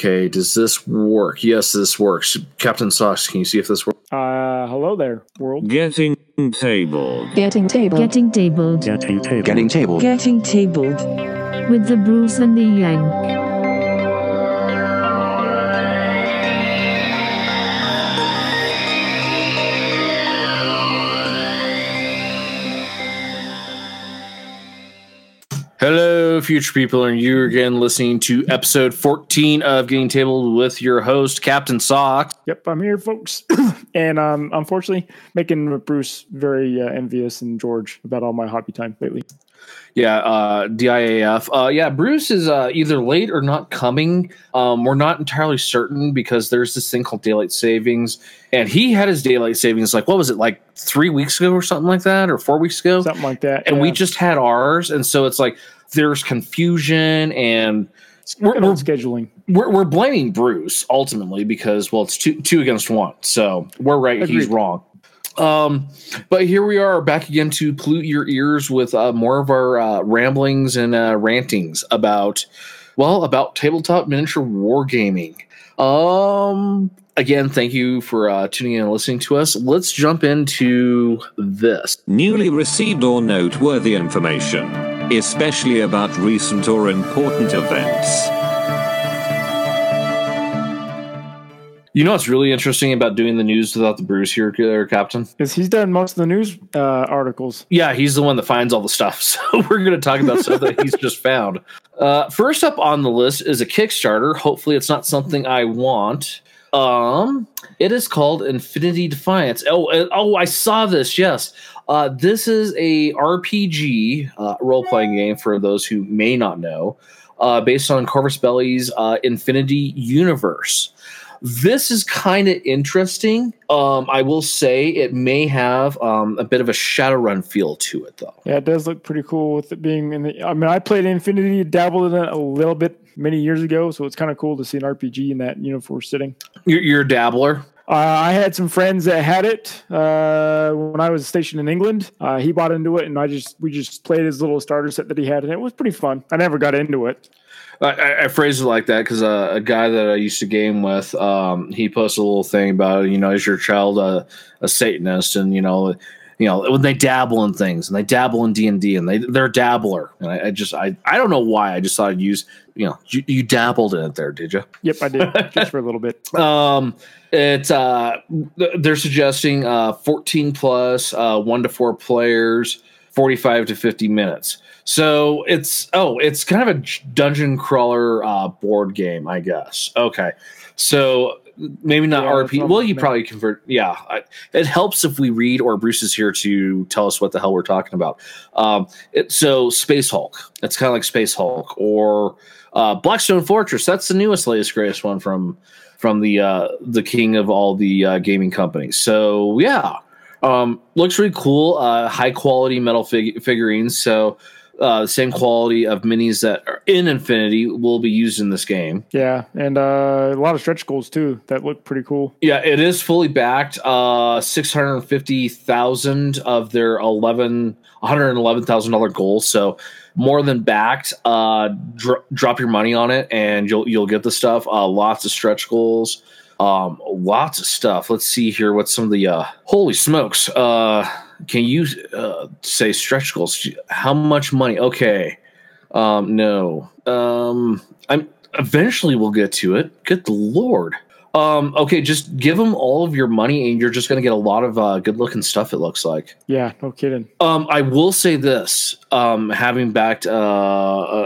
Okay, does this work? Yes, this works. Captain Socks, can you see if this works? Uh, hello there, world. Getting tabled. Getting table. Getting tabled Getting table. Getting table. Getting tabled. with the Bruce and the Yang. Hello, future people, and you're again listening to episode 14 of Getting Tabled with your host, Captain Socks. Yep, I'm here, folks. and um, unfortunately, making Bruce very uh, envious and George about all my hobby time lately. Yeah, uh, DIAF. Uh, yeah, Bruce is uh, either late or not coming. Um, we're not entirely certain because there's this thing called daylight savings, and he had his daylight savings like what was it like three weeks ago or something like that, or four weeks ago, Something like that. and we just had ours, and so it's like there's confusion and. We're, we're, scheduling. we're, we're blaming Bruce ultimately because well it's two two against one so we're right he's wrong um but here we are back again to pollute your ears with uh, more of our uh, ramblings and uh, rantings about well about tabletop miniature wargaming. Um again thank you for uh, tuning in and listening to us. Let's jump into this. Newly received or noteworthy information, especially about recent or important events. You know what's really interesting about doing the news without the bruce here there, captain Because he's done most of the news uh, articles. Yeah, he's the one that finds all the stuff. So we're going to talk about stuff that he's just found. Uh, first up on the list is a Kickstarter. Hopefully, it's not something I want. Um, it is called Infinity Defiance. Oh, uh, oh, I saw this. Yes, uh, this is a RPG uh, role playing game for those who may not know, uh, based on Corvus Belli's uh, Infinity Universe. This is kind of interesting. Um, I will say it may have um, a bit of a Shadowrun feel to it, though. Yeah, it does look pretty cool with it being in the. I mean, I played Infinity, dabbled in it a little bit many years ago, so it's kind of cool to see an RPG in that uniform sitting. You're, you're a dabbler. Uh, I had some friends that had it uh, when I was stationed in England. Uh, he bought into it, and I just we just played his little starter set that he had, and it was pretty fun. I never got into it. I, I, phrase it like that because uh, a guy that I used to game with, um, he posted a little thing about, you know, is your child a, a Satanist? And you know, you know, when they dabble in things and they dabble in D and D and they they're a dabbler. And I, I just I I don't know why I just thought I'd use you know you, you dabbled in it there, did you? Yep, I did just for a little bit. Um, it's uh, they're suggesting uh, 14 plus, uh, one to four players, 45 to 50 minutes. So it's oh, it's kind of a dungeon crawler uh, board game, I guess. Okay, so maybe not Yeah, RP. Well, you probably convert. Yeah, I, it helps if we read or Bruce is here to tell us what the hell we're talking about. Um, it, so Space Hulk. It's kind of like Space Hulk or uh, Blackstone Fortress. That's the newest, latest, greatest one from from the uh, the king of all the uh, gaming companies. So yeah, um, looks really cool. Uh, high quality metal fig- figurines. So uh, the same quality of minis that are in Infinity will be used in this game. Yeah, and uh, a lot of stretch goals too that look pretty cool. Yeah, it is fully backed. Uh, six hundred fifty thousand of their eleven one hundred eleven thousand dollar goal. So more than backed. Uh, dr- drop your money on it, and you'll you'll get the stuff. Uh, lots of stretch goals. Um, lots of stuff. Let's see here. What's some of the uh, holy smokes? Uh, can you uh, say stretch goals? How much money? Okay. Um, no. Um, I'm eventually we'll get to it. Good lord. Um, okay, just give them all of your money, and you're just going to get a lot of uh, good looking stuff. It looks like. Yeah, no kidding. Um, I will say this: um, having backed uh,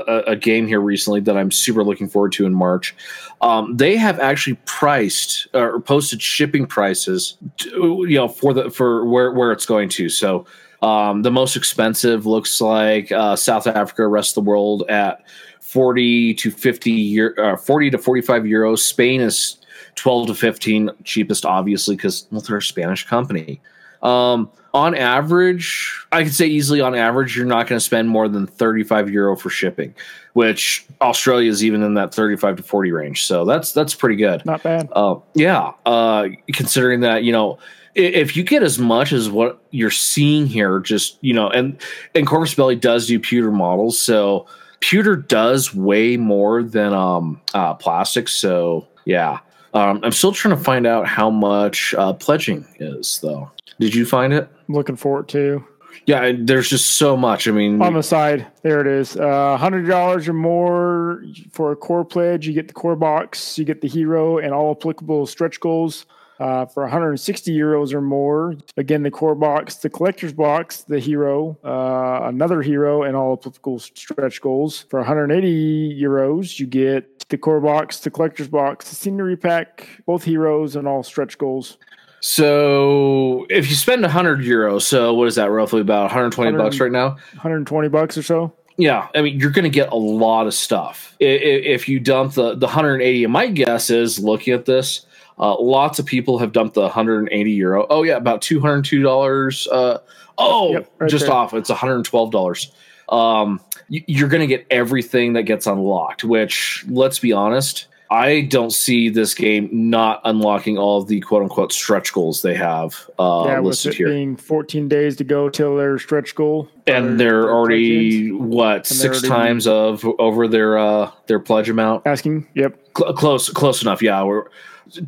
a, a game here recently that I'm super looking forward to in March, um, they have actually priced or posted shipping prices, to, you know, for the for where where it's going to. So. Um, the most expensive looks like uh, South Africa, rest of the world at 40 to 50 year, uh, 40 to 45 euros. Spain is 12 to 15 cheapest obviously because well, they're a spanish company um, on average i could say easily on average you're not going to spend more than 35 euro for shipping which australia is even in that 35 to 40 range so that's that's pretty good Not bad. uh, yeah uh, considering that you know if you get as much as what you're seeing here just you know and and Corvus Belli does do pewter models so pewter does weigh more than um uh, plastic, so yeah. Um, I'm still trying to find out how much uh, pledging is, though. Did you find it? I'm looking for it too. Yeah, there's just so much. I mean, On the side, there it is. Uh, hundred dollars or more for a core pledge. You get the core box, you get the hero, and all applicable stretch goals. Uh, for 160 euros or more, again the core box, the collector's box, the hero, uh, another hero, and all applicable stretch goals. For 180 euros, you get the core box, the collector's box, the scenery pack, both heroes, and all stretch goals. So if you spend 100 euros, so what is that roughly about 120 bucks right now? 120 bucks or so. Yeah, I mean, you're going to get a lot of stuff if you dump the the 180. And my guess is, looking at this, uh, lots of people have dumped the 180 euro. Oh yeah, about 202 dollars. Uh, oh, Yep, right just there. off. It's 112 dollars. Um, you're going to get everything that gets unlocked. Which, let's be honest, I don't see this game not unlocking all of the quote unquote stretch goals they have uh, yeah, with listed here. being 14 days to go till their stretch goal. and they're already pledges. what And six already- times of over their uh their pledge amount asking. Yep. Cl- close close enough yeah we're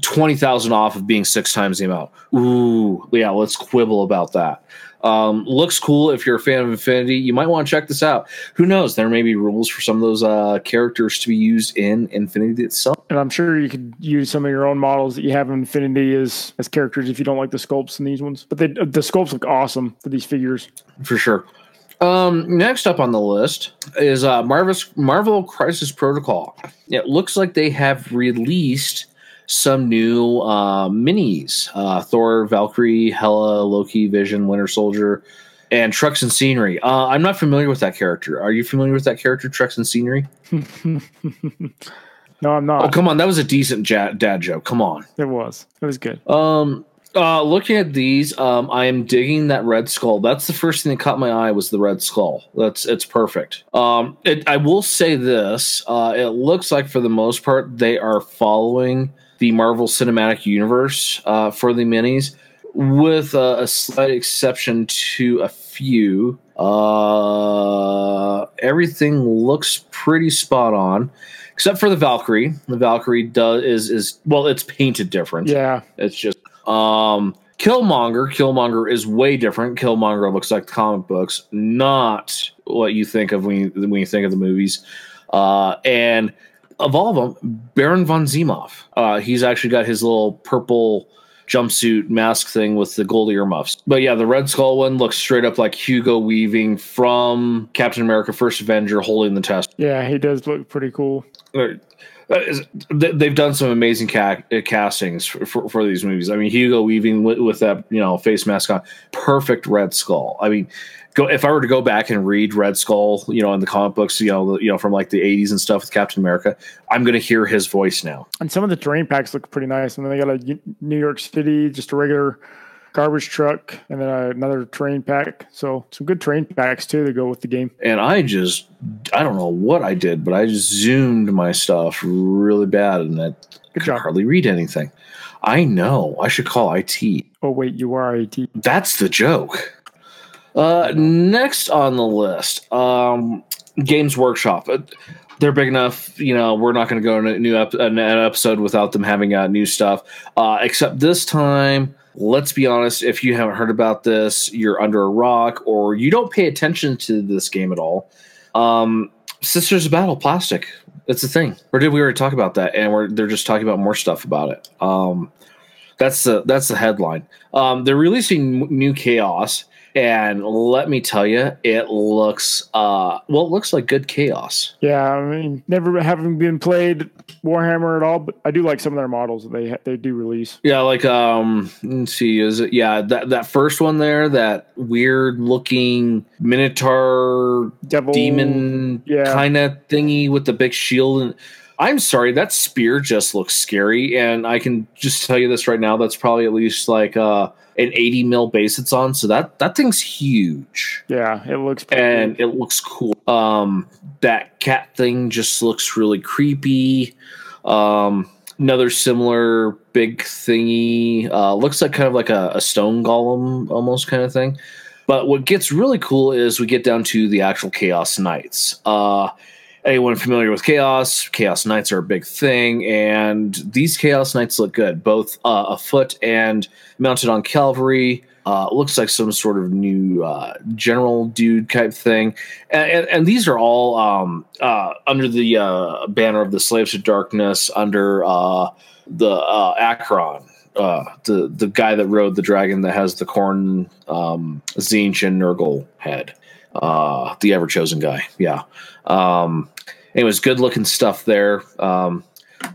20,000 off of being six times the amount ooh yeah let's quibble about that um looks cool if you're a fan of infinity you might want to check this out who knows there may be rules for some of those uh characters to be used in infinity itself And I'm sure you could use some of your own models that you have in Infinity as as characters if you don't like the sculpts in these ones. But they, the sculpts look awesome for these figures. for sure. Um, next up on the list is uh, Marvel's Marvel Crisis Protocol. It looks like they have released some new uh, minis: uh, Thor, Valkyrie, Hela, Loki, Vision, Winter Soldier, and Trucks and Scenery. Uh, I'm not familiar with that character. Are you familiar with that character, Trucks and Scenery? No, I'm not. Oh, come on, that was a decent ja- dad joke. Come on. it was. It was good. Um, uh, looking at these, um, I am digging that red skull. That's the first thing that caught my eye was the red skull. That's it's perfect. Um, it, I will say this: uh, it looks like for the most part they are following the Marvel Cinematic Universe uh, for the minis, with a, a slight exception to a few. Uh, everything looks pretty spot on. Except for the Valkyrie, the Valkyrie does is is well, it's painted different. Yeah. It's just um Killmonger. Killmonger is way different. Killmonger looks like comic books, not what you think of when you when you think of the movies. Uh, and of all of them, Baron von Zimov. Uh, he's actually got his little purple jumpsuit mask thing with the gold earmuffs. But yeah, the Red Skull one looks straight up like Hugo Weaving from Captain America: First Avenger, holding the test Yeah, he does look pretty cool. uh, th- they've done some amazing ca- uh, castings for, for, for these movies. I mean, Hugo Weaving with, with that you know face mask on, perfect Red Skull. I mean, go if I were to go back and read Red Skull, you know, in the comic books, you know, you know from like the '80s and stuff with Captain America, I'm going to hear his voice now. And some of the terrain packs look pretty nice. And then they got a New York City, just a regular garbage truck, and then another terrain pack. So some good terrain packs too to go with the game. And I just, I don't know what I did, but I just zoomed my stuff really bad, and I Good could job. hardly read anything. I know. I should call IT. Oh wait, you are IT. That's the joke. Uh, next on the list, um, Games Workshop. Uh, They're big enough, you know. We're not going to go in a new ep- an episode without them having uh, new stuff. Uh, except this time, let's be honest. If you haven't heard about this, you're under a rock, or you don't pay attention to this game at all. Um, Sisters of Battle Plastic. It's a thing. Or did we already talk about that? And we're they're just talking about more stuff about it. Um, that's the that's the headline. Um, they're releasing new chaos, and let me tell you, it looks uh well, it looks like good chaos. Yeah, I mean, never having been played Warhammer at all, but I do like some of their models that they they do release. Yeah, like um, let's see, is it yeah that that first one there, that weird looking minotaur Devil demon yeah. kind of thingy with the big shield and. I'm sorry, that spear just looks scary, and I can just tell you this right now. That's probably at least like uh, an 80 mil base it's on, so that that thing's huge. Yeah, it looks pretty and it looks cool. Um, that cat thing just looks really creepy. Um, another similar big thingy uh, looks like kind of like a, a stone golem almost kind of thing. But what gets really cool is we get down to the actual Chaos Knights. Uh, anyone familiar with Chaos, Chaos Knights are a big thing, and these Chaos Knights look good, both uh, afoot and mounted on cavalry. Uh, looks like some sort of new uh, general dude type thing, and, and, and these are all um, uh, under the uh, banner of the Slaves of Darkness, under uh, the uh, Archaon, the the guy that rode the dragon that has the corn um, and Nurgle head, the ever chosen guy. Yeah. Um, anyways, good looking stuff there. Um,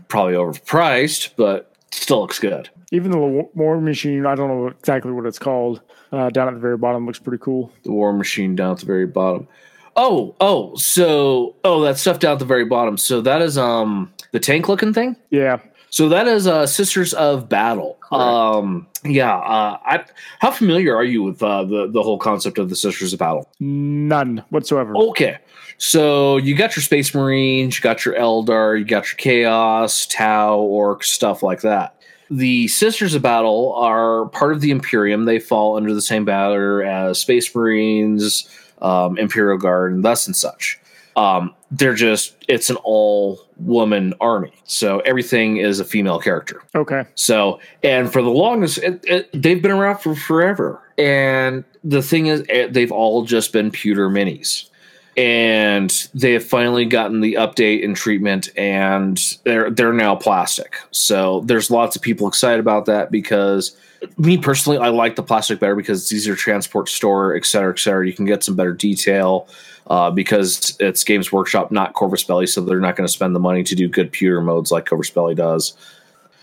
probably overpriced, but still looks good. Even the War Machine, I don't know exactly what it's called. Uh, down at the very bottom looks pretty cool. The War Machine down at the very bottom. Oh, oh, so oh, that stuff down at the very bottom. So that is um the tank looking thing. Yeah, So that is uh, Sisters of Battle. Correct. Um, yeah. Uh, I, how familiar are you with uh, the the whole concept of the Sisters of Battle? none whatsoever. Okay. So you got your Space Marines, you got your Eldar, you got your Chaos, Tau, Orc, stuff like that. The Sisters of Battle are part of the Imperium. They fall under the same banner as Space Marines, um, Imperial Guard, and thus and such. Um, they're just, it's an all woman army. So everything is a female character. Okay, So, and for the longest, it, it, they've been around for forever. And the thing is, they've all just been pewter minis. And they have finally gotten the update and treatment, and they're they're now plastic. So there's lots of people excited about that because me personally, I like the plastic better because it's easier to transport, store, et cetera, et cetera. You can get some better detail uh, because it's Games Workshop, not Corvus Belli, so they're not going to spend the money to do good pewter modes like Corvus Belli does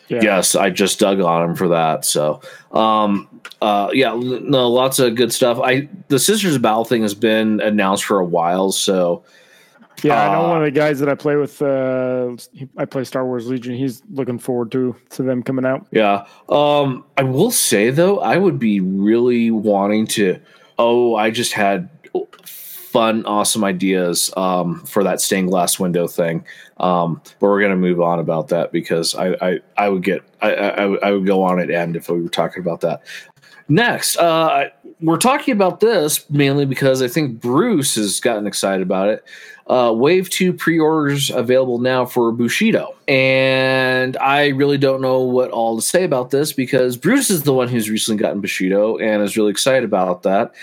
yeah, yes i just dug on him for that so um uh yeah no lots of good stuff i the sisters of battle thing has been announced for a while so yeah. I know uh, one of the guys that I play with. Uh, I play Star Wars Legion. He's looking forward to to them coming out. yeah um i will say though i would be really wanting to oh i just had fun awesome ideas um for that stained glass window thing um but we're gonna move on about that because i i, I would get I, I I would- go on at end if we were talking about that Next, uh, we're talking about this mainly because I think Bruce has gotten excited about it. Uh, Wave 2 pre orders available now for Bushido. And I really don't know what all to say about this because Bruce is the one who's recently gotten Bushido and is really excited about that.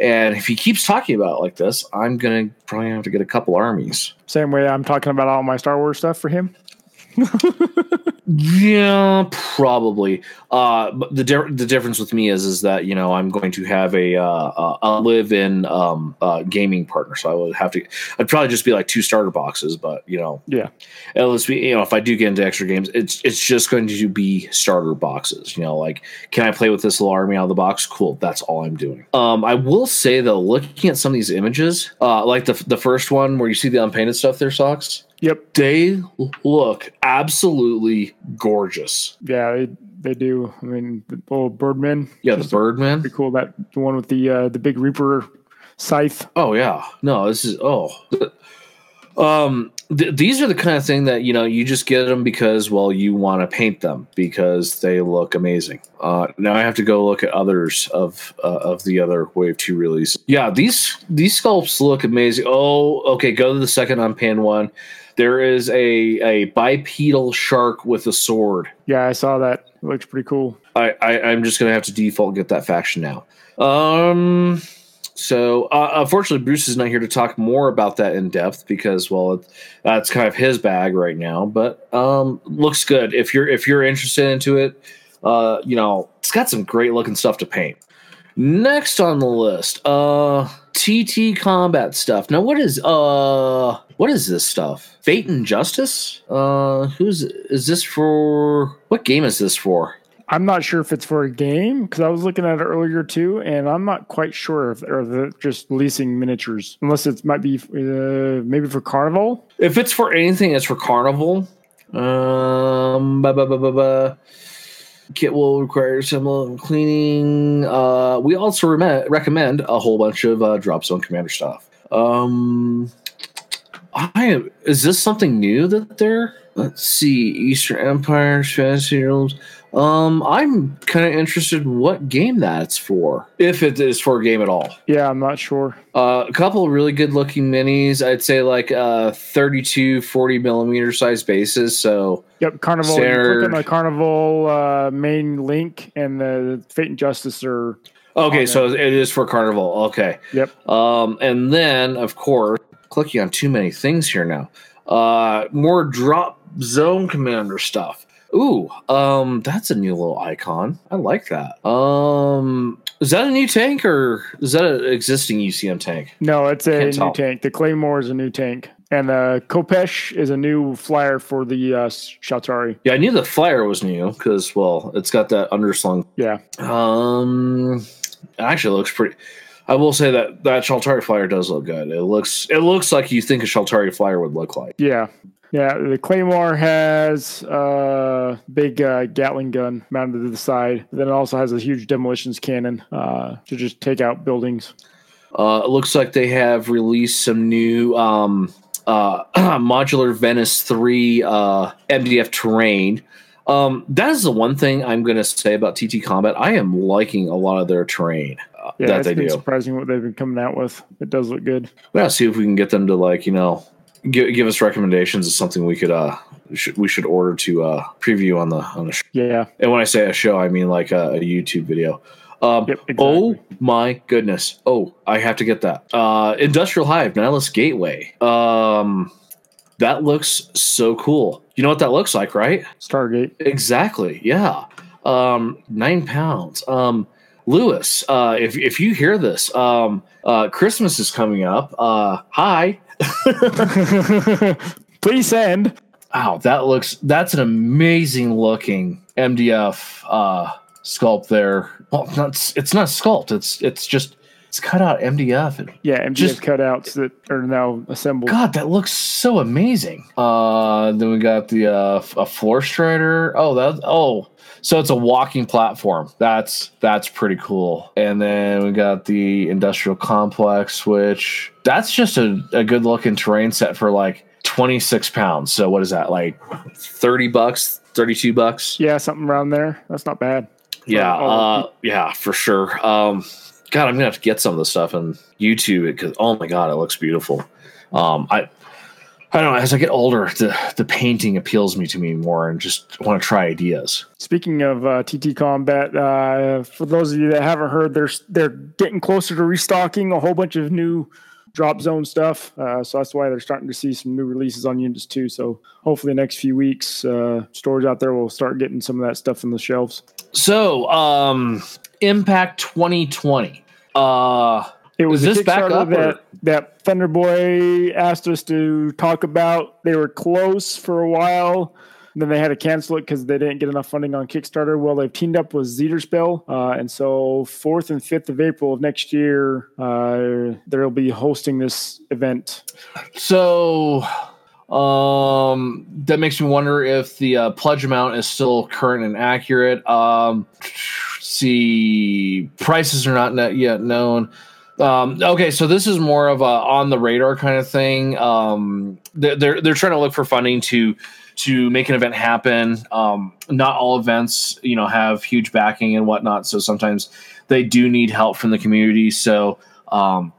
And if he keeps talking about it like this, I'm to probably have to get a couple armies. Same way I'm talking about all my Star Wars stuff for him. Yeah, probably. Uh, but the di- the difference with me is is that you know I'm going to have a uh, uh, a live in um uh, gaming partner, so I would have to. I'd probably just be like two starter boxes, but you know, Yeah, least be you know if I do get into extra games, it's it's just going to be starter boxes. You know, like can I play with this little army out of the box? Cool, that's all I'm doing. Um, I will say though, looking at some of these images, uh, like the the first one where you see the unpainted stuff, there socks. Yep, They look absolutely gorgeous. yeah. They they do. I mean, the little Birdman. Yeah, the Birdman. pretty cool. That the one with the uh, the big Reaper scythe. Oh yeah, no, this is oh, um, th- these are the kind of thing that you know you just get them because well you want to paint them because they look amazing. Uh, now I have to go look at others of uh, of the other Wave Two release. Yeah, these these sculpts look amazing. Oh, okay, go to the second unpanned one. There is a a bipedal shark with a sword. Yeah, I saw that. It looks pretty cool. I, I I'm just gonna have to default get that faction now. Um. So uh, unfortunately, Bruce is not here to talk more about that in depth because well, it, that's kind of his bag right now. But um, looks good if you're if you're interested into it. Uh, you know, it's got some great looking stuff to paint. Next on the list, uh, TT combat stuff. Now, what is uh, what is this stuff? Fate and Justice. Uh, who's is this for? What game is this for? I'm not sure if it's for a game because I was looking at it earlier too, and I'm not quite sure if or they're just leasing miniatures, unless it might be uh, maybe for Carnevale. If it's for anything, it's for Carnevale. Um, ba, ba, ba, ba, ba. Kit will require some cleaning. Uh, we also reme- recommend a whole bunch of uh, drop zone commander stuff. Um, I am. Is this something new that they're? Let's see. Eastern Empire, Fantasy Rules. Um, I'm kind of interested what game that's for, if it is for a game at all. Yeah, I'm not sure. Uh, a couple of really good looking minis. I'd say like uh 32, 40 millimeter size bases. So Yep, Carnevale. You click on the Carnevale uh, main link, and the Fate and Justice are. okay, Okay. so it is for Carnevale. Okay. Yep. Um, and then of course, clicking on too many things here now. Uh, more drop zone commander stuff. Ooh, um, that's a new little icon. I like that. Um, is that a new tank or is that an existing UCM tank? No, it's a new tell. tank. The Claymore is a new tank, and the Kopesh is a new flyer for the uh, Shaltari. Yeah, I knew the flyer was new because well, it's got that underslung. Yeah, Um, it actually looks pretty. I will say that that Shaltari flyer does look good. It looks it looks like you think a Shaltari flyer would look like. yeah, yeah. The Claymore has a big uh, Gatling gun mounted to the side. Then it also has a huge demolitions cannon uh, to just take out buildings. Uh, it looks like they have released some new um, uh, modular Venice 3 uh, MDF terrain. Um, that is the one thing I'm going to say about TT Combat. I am liking a lot of their terrain uh, Yeah, that it's they been do. surprising what they've been coming out with. It does look good. Yeah, see if we can get them to like you know give, give us recommendations of something we could uh sh- we should order to uh preview on the on the show. Yeah. And when I say a show, I mean like a, a YouTube video. Um, Yep, exactly. Oh my goodness! Oh, I have to get that. Uh, Industrial Hive, Nihilist Gateway. Um, that looks so cool. You know what that looks like, right? Stargate. Exactly. Yeah. Um, nine pounds. Um, Lewis, uh, if if you hear this, um, uh, Christmas is coming up. Uh, hi. Please send. Wow, that looks that's an amazing looking MDF uh sculpt there. Well, not it's not sculpt. It's it's just it's cut out MDF. And, Yeah, MDF Just- cutouts that are now assembled. God, that looks so amazing. Uh, then we got the uh, a floor strider. Oh, that oh, so it's a walking platform. That's that's pretty cool. And then we got the industrial complex, which that's just a, a good looking terrain set for like twenty six pounds. So what is that like thirty bucks, thirty two bucks? Yeah, something around there. That's not bad. Yeah, uh, yeah, for sure. Um, God, I'm gonna have to get some of this stuff and YouTube it because oh my god, it looks beautiful. Um, I, I don't know. As I get older, the the painting appeals me to me more, and just want to try ideas. Speaking of uh, TT Combat, uh, for those of you that haven't heard, they're they're getting closer to restocking a whole bunch of new drop zone stuff. Uh, so that's why they're starting to see some new releases on units too. So hopefully, the next few weeks, uh, stores out there will start getting some of that stuff on the shelves. So, um, Impact 2020. Uh, It was this back up, or- that that Thunderboy asked us to talk about. They were close for a while. Then they had to cancel it because they didn't get enough funding on Kickstarter. Well, they've teamed up with Zeterspell, uh, and so fourth and fifth of April of next year, uh, they'll be hosting this event. so, um, that makes me wonder if the uh, pledge amount is still current and accurate. Um, see, prices are not yet known. Um, okay, so this is more of a on the radar kind of thing. Um, they're, they're they're trying to look for funding to to make an event happen. Um, not all events, you know, have huge backing and whatnot. So sometimes they do need help from the community. So um,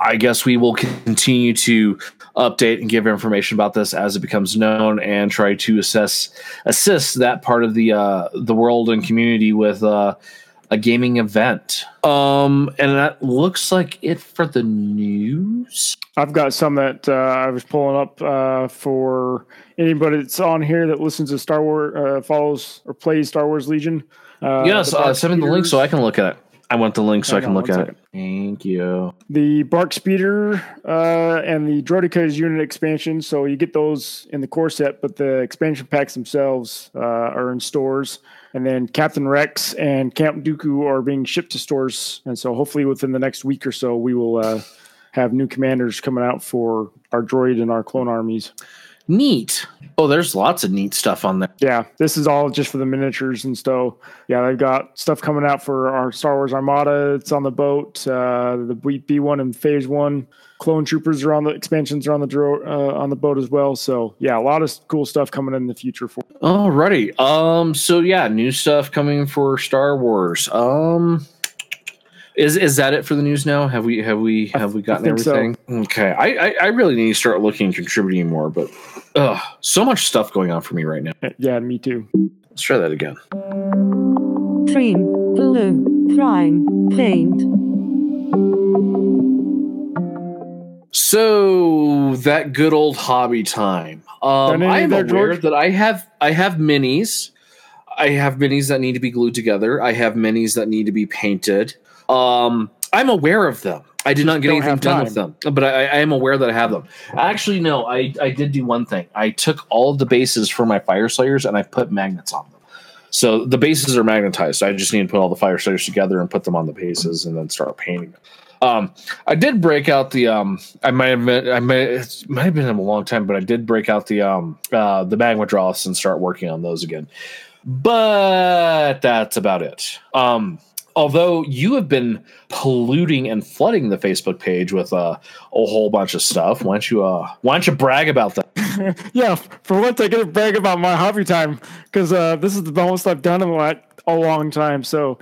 I guess we will continue to update and give information about this as it becomes known, and try to assess assist that part of the uh, the world and community with uh, a gaming event. Um, and that looks like it for the news. I've got some that uh, I was pulling up uh, for anybody that's on here that listens to Star Wars, uh, follows or plays Star Wars Legion. Uh, yes, uh, send me the link so I can look at it. I want the link so I Hang can on look at second. it. Thank you. the BARC Speeder uh, and the Droidekas unit expansion. So you get those in the core set, but the expansion packs themselves uh, are in stores. And then Captain Rex and Count Dooku are being shipped to stores. And so hopefully within the next week or so, we will uh, have new commanders coming out for our droid and our clone armies. Neat. Oh, there's lots of neat stuff on there. Yeah, this is all just for the miniatures and so yeah, they've got stuff coming out for our Star Wars Armada. It's on the boat. Uh, the B one and Phase one clone troopers are on the expansions are on the dro- uh, on the boat as well. So yeah, a lot of cool stuff coming in the future for. Alrighty. Um. So yeah, new stuff coming for Star Wars. Um. Is is that it for the news now? Have we have we have we gotten think so. everything? Okay. I, I I really need to start looking and contributing more, but ugh, so much stuff going on for me right now. Yeah, me too. Let's try that again. Trim, blue, prime, paint. So that good old hobby time. Um, I'm there, aware George? that I have I have minis. I have minis that need to be glued together. I have minis that need to be painted. Um, I'm aware of them. I did not get Don't anything done with them, but I, I am aware that I have them. Actually, no, I, I did do one thing. I took all the bases for my Fyreslayers and I put magnets on them. So the bases are magnetized. I just need to put all the Fyreslayers together and put them on the bases and then start painting them. Um, I did break out the um. I might have been, I might it might have been a long time, but I did break out the um uh the Magmadroth and start working on those again. But that's about it. Um, although you have been polluting and flooding the Facebook page with uh, a whole bunch of stuff, why don't you uh why don't you brag about that? yeah, for once I get to brag about my hobby time because uh, this is the most I've done in a, a long time. So,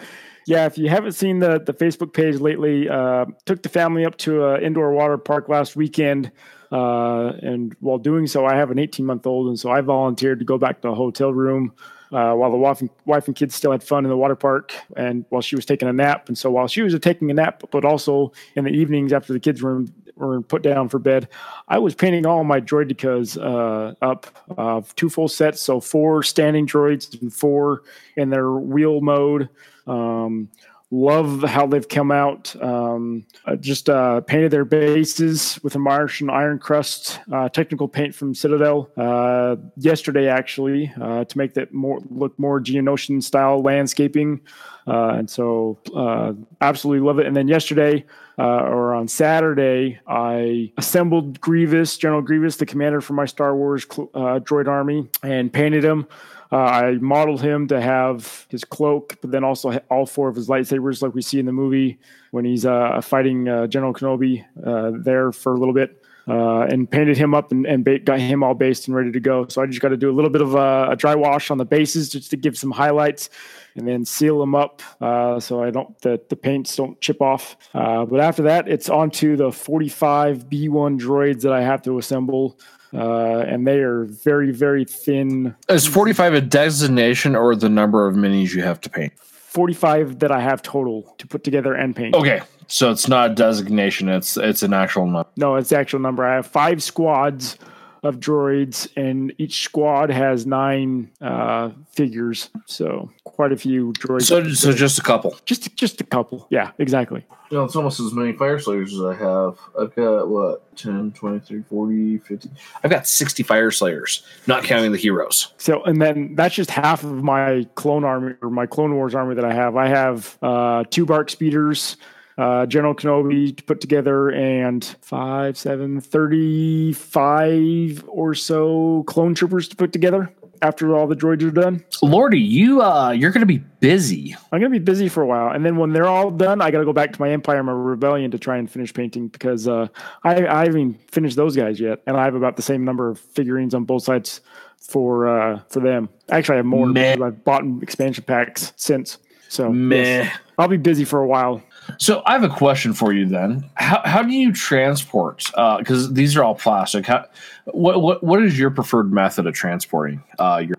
yeah, if you haven't seen the the Facebook page lately, uh, took the family up to an indoor water park last weekend. Uh, and while doing so, I have an 18 month old, and so I volunteered to go back to a hotel room uh, while the wife and, wife and kids still had fun in the water park, and while she was taking a nap. And so while she was taking a nap, but also in the evenings after the kids were were put down for bed, I was painting all my Droidekas uh, up, uh, two full sets, so four standing droids and four in their wheel mode. Um, love how they've come out. Um, uh, just uh, painted their bases with a Martian iron crust uh, technical paint from Citadel uh, yesterday, actually, uh, to make that more look more Geonosian style landscaping. Uh, and so, uh, absolutely love it. And then yesterday, uh, or on Saturday, I assembled Grievous, General Grievous, the commander for my Star Wars droid army, and painted him. Uh, I modeled him to have his cloak, but then also all four of his lightsabers, like we see in the movie when he's uh, fighting uh, General Kenobi uh, there for a little bit, uh, and painted him up and, and ba- got him all based and ready to go. So I just got to do a little bit of a, a dry wash on the bases just to give some highlights, and then seal them up uh, so I don't the, the paints don't chip off. But after that, it's on to the 45 B1 droids that I have to assemble. Uh, and they are very, very thin Is 45 a designation or the number of minis you have to paint? 45 that I have total to put together and paint. Okay, so it's not a designation; it's it's an actual number. No, it's the actual number. I have five squads of droids, and each squad has nine uh, figures. So quite a few droids. So so just a couple. just just a couple. Yeah, exactly. You know, it's almost as many Fyreslayers as I have. I've got what 10, 23, 40, 50. I've got 60 Fyreslayers, not counting the heroes. So, and then that's just half of my clone army or my Clone Wars army that I have. I have uh, two BARC Speeders, uh, General Kenobi to put together, and five, seven, 35 or so clone troopers to put together after all the droids are done. Lordy, you uh you're gonna be busy. I'm going to be busy for a while. And then when they're all done, I got to go back to my Empire my Rebellion to try and finish painting because uh, I, I haven't finished those guys yet. And I have about the same number of figurines on both sides for uh, for them. Actually, I have more. I've bought expansion packs since. So Meh. yes, I'll be busy for a while. So I have a question for you then. How how do you transport? Because these are all plastic. How, what what what is your preferred method of transporting? Uh, your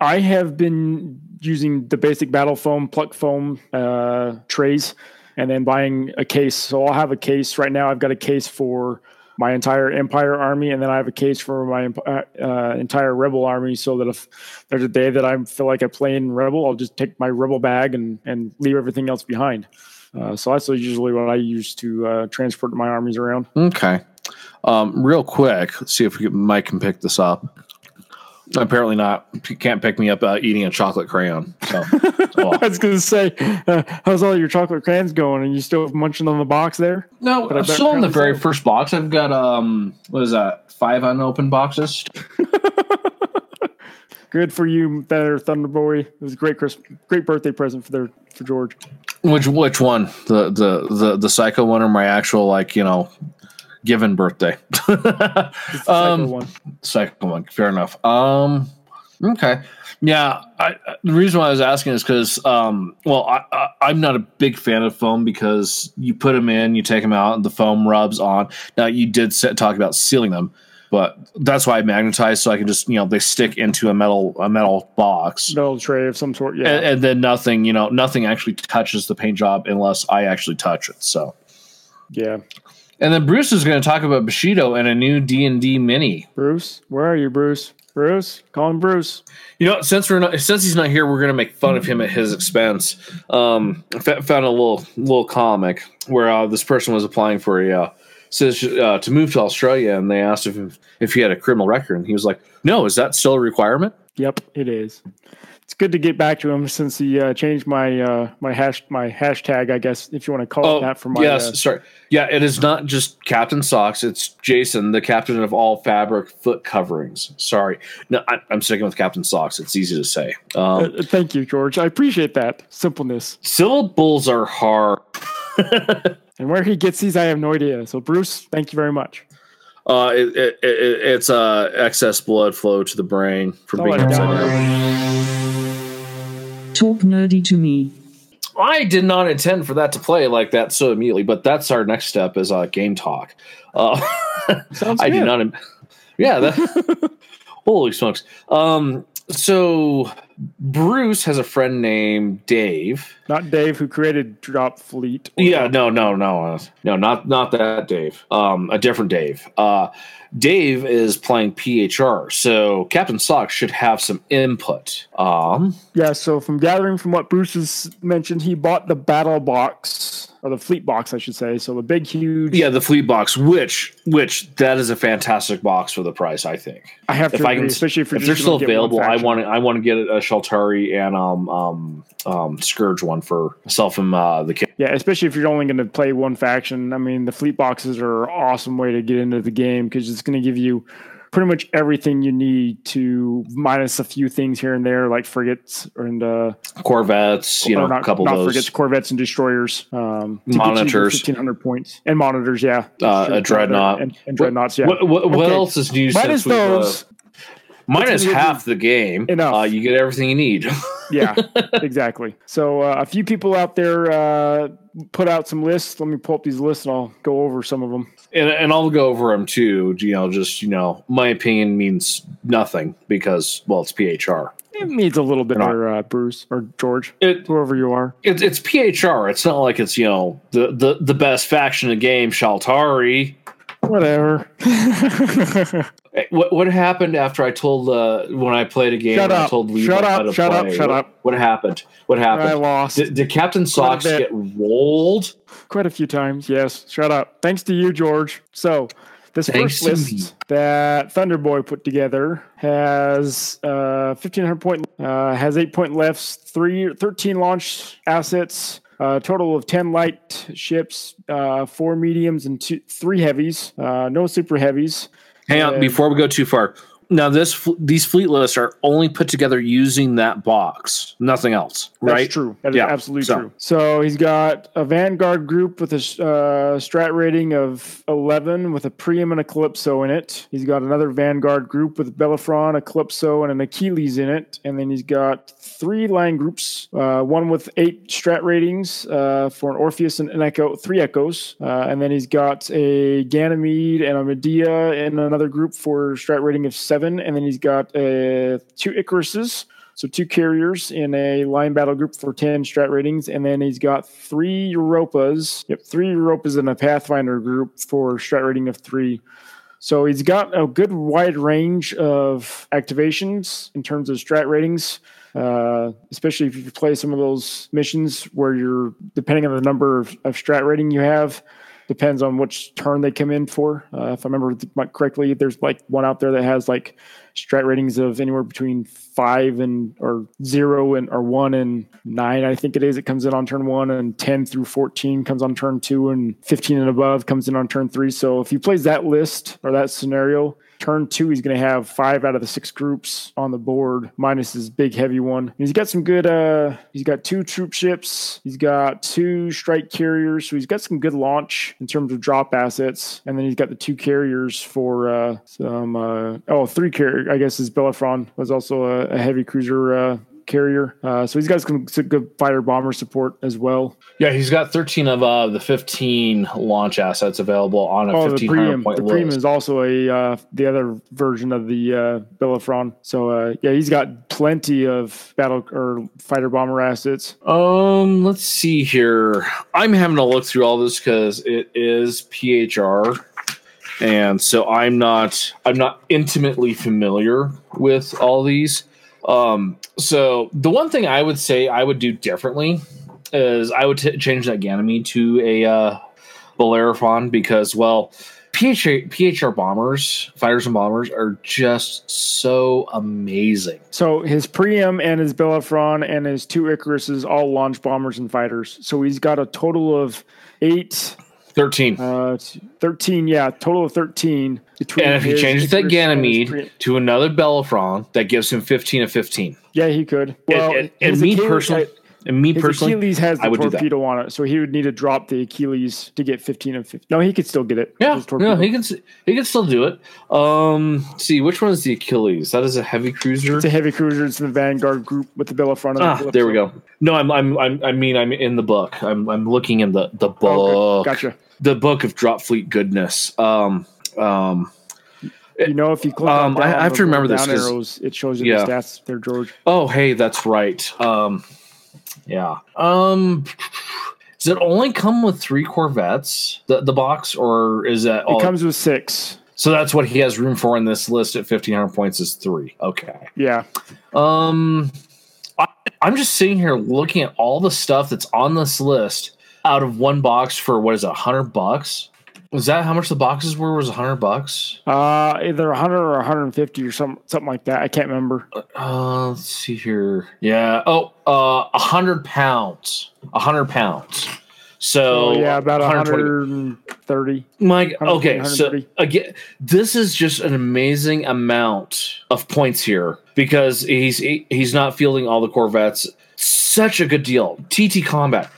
I have been using the basic battle foam, pluck foam uh, trays, and then buying a case. So I'll have a case right now. I've got a case for my entire Empire army, and then I have a case for my uh, uh, entire Rebel army. So that if there's a day that I feel like I play in Rebel, I'll just take my Rebel bag and and leave everything else behind. Uh, so that's usually what I use to uh, transport my armies around. okay. Um, real quick, let's see if we can, Mike can pick this up. Apparently not. Can't pick me up uh, eating a chocolate crayon. So, oh. I was going to say, uh, how's all your chocolate crayons going? And you still have munching on the box there? no, But I'm still in the very first box. I've got um, what is that? Five unopened boxes. Good for you, there, Thunderboy. It was a great Christmas, great birthday present for their for George. Which which one? The the the the psycho one or my actual like you know given birthday? The psycho Um, one. Psycho one. Fair enough. Um. Okay. Yeah. I, the reason why I was asking is because, um, well, I, I'm not a big fan of foam because you put them in, you take them out, and the foam rubs on. Now you did set, talk about sealing them, but that's why I magnetize so I can just you know they stick into a metal a metal box. Metal tray of some sort. Yeah. And, and then nothing, you know, nothing actually touches the paint job unless I actually touch it. So, yeah. and then Bruce is going to talk about Bushido and a new D and D mini. Bruce, where are you, Bruce? Bruce, call him Bruce. You know, since we're not, since he's not here, we're gonna make fun of him at his expense. Um, I found a little little comic where uh, this person was applying for a uh, says uh, to move to Australia, and they asked if if he had a criminal record, and he was like, "No, is that still a requirement?" Yep, it is. It's good to get back to him since he uh, changed my uh, my hash my hashtag, I guess, if you want to call Oh, it that for my yes, uh, sorry, yeah, it is not just Captain Socks; it's Jason, the captain of all fabric foot coverings. Sorry, no, I, I'm sticking with Captain Socks. It's easy to say. Um, uh, thank you, George. I appreciate that simpleness. syllables are hard. And where he gets these, I have no idea. So, Bruce, thank you very much. Uh, it, it, it, it's uh, excess blood flow to the brain from Oh being upside down. Talk nerdy to me. I did not intend for that to play like that so immediately, but that's our next step is uh, game talk. Uh, Sounds I good. did not. im- Yeah, that, holy smokes. Um, so Bruce has a friend named Dave. Not Dave, who created Drop Fleet. Yeah, no, no, no, no, not not that Dave. Um, a different Dave. Uh, Dave is playing PHR, so Captain Sock should have some input. Um, Yeah, so from gathering from what Bruce has mentioned, he bought the battle box or the fleet box, I should say. So the big, huge. yeah, the fleet box, which which that is a fantastic box for the price. I think I have to if I can, especially if, if they're still gonna get one available, I want to I want to get a Shaltari and um um um Scourge one for myself and uh, the kid. Yeah, especially if you're only going to play one faction. I mean, the fleet boxes are an awesome way to get into the game because it's going to give you pretty much everything you need to minus a few things here and there, like frigates and uh, Corvettes, you know, not, a couple not of those. frigates, corvettes, and destroyers. Um, to Monitors. fifteen hundred points and monitors. Yeah, Uh, a dreadnought. and, and dreadnoughts. Yeah, What, what, what Okay. else is new minus since we've, uh, those. minus half the game. Enough. Uh, you get everything you need. yeah, exactly. So uh, a few people out there uh, put out some lists. Let me pull up these lists and I'll go over some of them. and, and I'll go over them too. You know, just you know, my opinion means nothing because well, it's PHR. It needs a little bit more, uh, Bruce or George, It, whoever you are. it it's PHR. It's not like it's you know the the, the best faction in the game, Shaltari. Whatever. Eh, What what happened after I told uh when I played a game? Shut and I up. told Levi Shut up. Shut up. Shut What- up. What happened? What happened? I lost Did, did Captain Socks get rolled? quite a few times. Yes. Shut up. Thanks to you, George. So this Thanks first list that Thunderboy put together has uh, 1500 point, uh, has eight point lefts, three, 13 launch assets, a total of 10 light ships, uh, four mediums and two, three heavies, uh, no super heavies. Hang on, before we go too far. Now, this these fleet lists are only put together using that box, nothing else, That's right? true. That is Yeah, absolutely so- true. So he's got a Vanguard group with a uh, strat rating of 11 with a Priam and a Calypso in it. He's got another Vanguard group with Bellerophon, a Calypso, and an Achilles in it. And then he's got three line groups, uh, one with eight strat ratings uh, for an Orpheus and an Echo, three Echoes. Uh, and then he's got a Ganymede and a Medea in another group for strat rating of seven. And then he's got uh, two Icaruses. So two carriers in a line battle group for 10 strat ratings. And then he's got three Europas. Yep, three Europas in a Pathfinder group for strat rating of three. So he's got a good wide range of activations in terms of strat ratings, uh, especially if you play some of those missions where you're, depending on the number of, of strat rating you have, depends on which turn they come in for. Uh, if I remember correctly, there's like one out there that has like strat ratings of anywhere between five and or zero and or one and nine. I think it is. It comes in on turn one, and ten through fourteen comes on turn two, and fifteen and above comes in on turn three. So if he plays that list or that scenario, turn two, he's going to have five out of the six groups on the board, minus his big heavy one. He's got some good. uh He's got two troop ships. He's got two strike carriers. So he's got some good launch in terms of drop assets, and then he's got the two carriers for uh some. uh Oh, three I guess his Bellerophon was also a, a heavy cruiser. uh carrier. Uh, so he's got some, some good fighter bomber support as well. Yeah, he's got 13 of uh, the 15 launch assets available on a Oh, 1500 premium. point The list. premium is also a uh, the other version of the uh. So uh, yeah, he's got plenty of battle or fighter bomber assets. Um, let's see here. I'm having to look through all this because it is PHR, and so I'm not I'm not intimately familiar with all these. Um, so the one thing I would say I would do differently is I would t- change that Ganymede to a uh, Bellerophon because well. PHR, PHR bombers, fighters and bombers are just so amazing. So his Priam and his Bellerophon and his two Icaruses all launch bombers and fighters. So he's got a total of eight, 13. uh, thirteen. Yeah, total of thirteen. Between And if he changes that Icarus and his Ganymede Priam. to another Bellerophon, that gives him 15 of 15. yeah, he could. Well, and, and his me Achilles- personally, and me His personally, Achilles has the torpedo on it, so he would need to drop the Achilles to get 15 and 15. No, he could still get it. yeah, no, he can he can still do it. Um, see which one is the Achilles? That is a heavy cruiser. It's a heavy cruiser. It's in the Vanguard group with the Bellerophon. and Ah, the there we go. No, I'm, I'm, I'm, I mean, I'm in the book. I'm, I'm looking in the the book. Oh, Okay, gotcha. The book of drop fleet goodness. Um, um, You know, if you click Um, down I have to remember this down arrows, it shows you Yeah. the stats there, George. Oh, hey, that's right. Um, yeah. Um, does it only come with three Corvettes, the the box, or is that It comes with six. so that's what he has room for in this list at fifteen hundred points is three. Okay. Yeah. Um, I, I'm just sitting here looking at all the stuff that's on this list out of one box for what is it, hundred bucks? Was that how much the boxes were? Was a hundred bucks? Uh, either 100 or 150 or something, something like that. I can't remember. Uh, let's see here. Yeah. Oh, uh, a hundred pounds. A hundred pounds. So So, yeah, about 120 130. Mike, okay, so again, this is just an amazing amount of points here because he's he- he's not fielding all the Corvettes. Such a good deal. TT Combat,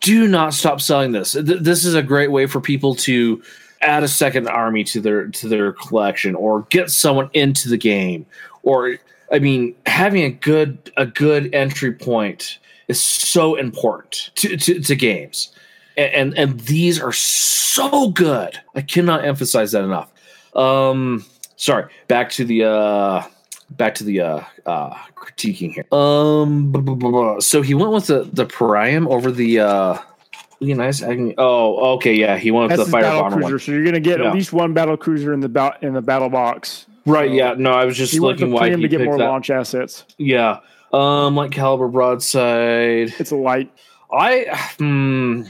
do not stop selling this. Th- This is a great way for people to add a second army to their to their collection or get someone into the game. Or I mean, having a good a good entry point is so important to, to, to games and, and and these are so good. I cannot emphasize that enough. Um, sorry, back to the uh, back to the uh, uh, critiquing here. Um, blah, blah, blah, so he went with the the Priam over the uh, Leonidas Agony. Oh, okay, yeah, he went with That's the fire battle bomber cruiser. one. So you're going to get Yeah. at least one battle cruiser in the ba- in the battle box. Right? So Yeah. No, I was just He looking why Priam he to get more that. launch assets. Yeah. Um, like caliber broadside. It's a light. I hmm.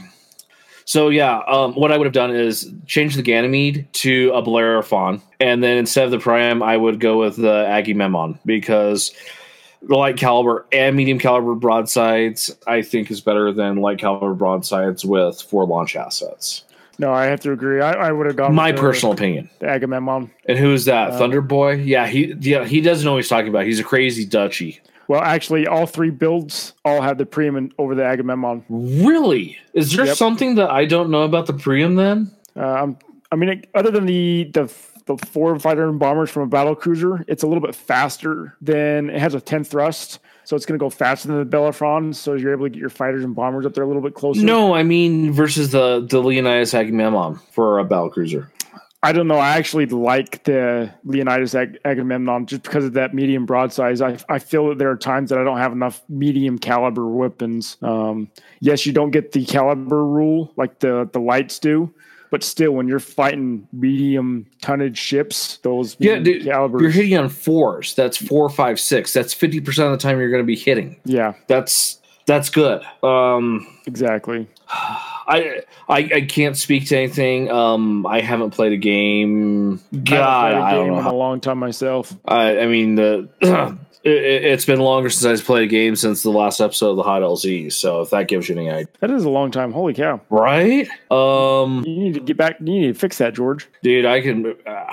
So yeah, um, what I would have done is change the Ganymede to a Bellerophon, and then instead of the Priam, I would go with the Agamemnon because the light caliber and medium caliber broadsides I think is better than light caliber broadsides with four launch assets. No, I have to agree. I, I would have gone My with the- personal opinion. the Agamemnon. And who's that? Uh, Thunder Boy? Yeah, he yeah he doesn't know what he's talking about. He's a crazy duchy. Well, actually, all three builds all have the Priam over the Agamemnon. Really? Is there Yep. something that I don't know about the Priam then? Um, I mean, it, other than the the the four fighter and bombers from a battle cruiser, it's a little bit faster than it has a 10 thrust, so it's going to go faster than the Bellerophon. So you're able to get your fighters and bombers up there a little bit closer. No, I mean versus the the Leonidas Agamemnon for a battle cruiser. I don't know. I actually like the Leonidas Ag- Agamemnon just because of that medium broadside. I, I feel that there are times that I don't have enough medium caliber weapons. Um, yes, you don't get the caliber rule like the, the lights do, but still, when you're fighting medium tonnage ships, those Yeah, dude, calibers, you're hitting on fours. That's four, five, six. That's fifty percent of the time you're going to be hitting. yeah, That's that's good. Um, exactly. I, I I can't speak to anything. Um, I haven't played a game. God, I haven't played I a don't game know. in how- a long time myself. I, I mean, the it, it's been longer since I've played a game since the last episode of the Hot LZ. So if that gives you any idea, That is a long time. Holy cow! right? Um, You need to get back. You need to fix that, George. dude, I can. Uh,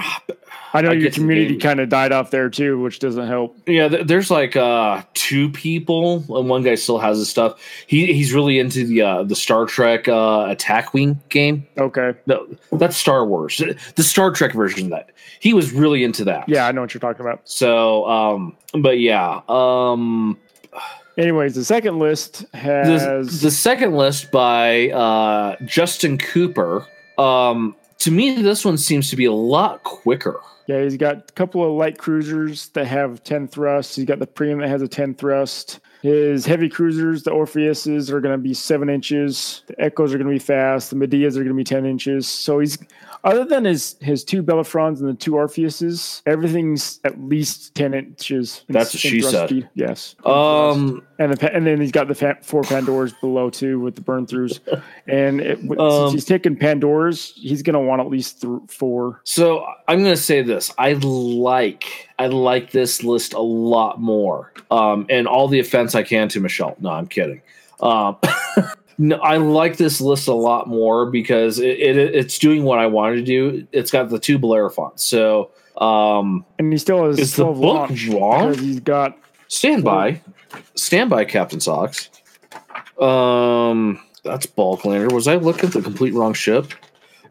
I know I your community kind of died off there too, which doesn't help. yeah, th- there's like uh two people, and one guy still has his stuff. He he's really into the uh, the Star Trek uh, Attack Wing game. Okay. No, that's Star Wars. The Star Trek version of that. He was really into that. Yeah, I know what you're talking about. So, um, but yeah, um, Anyways, the second list has the second list by uh, Justin Cooper. Um, to me, this one seems to be a lot quicker. yeah, he's got a couple of light cruisers that have 10 thrusts. He's got the Priam that has a 10 thrust. His heavy cruisers, the Orpheuses, are going to be seven inches. The Echoes are going to be fast. The Medeas are going to be 10 inches. So he's, other than his his two Bellerophons and the two Orpheuses, everything's at least 10 inches. in- That's what in she thrust said. speed. Yes. Um, And the, and then he's got the four Pandoras below too with the burn throughs. And it, Um, since he's taking Pandoras, he's going to want at least th- four. so I'm going to say this: I like I like this list a lot more. Um, and all the offense I can to Michelle. No, I'm kidding. Um, no, I like this list a lot more because it, it it's doing what I wanted to do. It's got the two Bellerophons. So um, And he still has Is the 12 book wrong? he's got stand by, stand by, Captain Socks. Um, that's Bulklander. Was I looking at the complete wrong ship?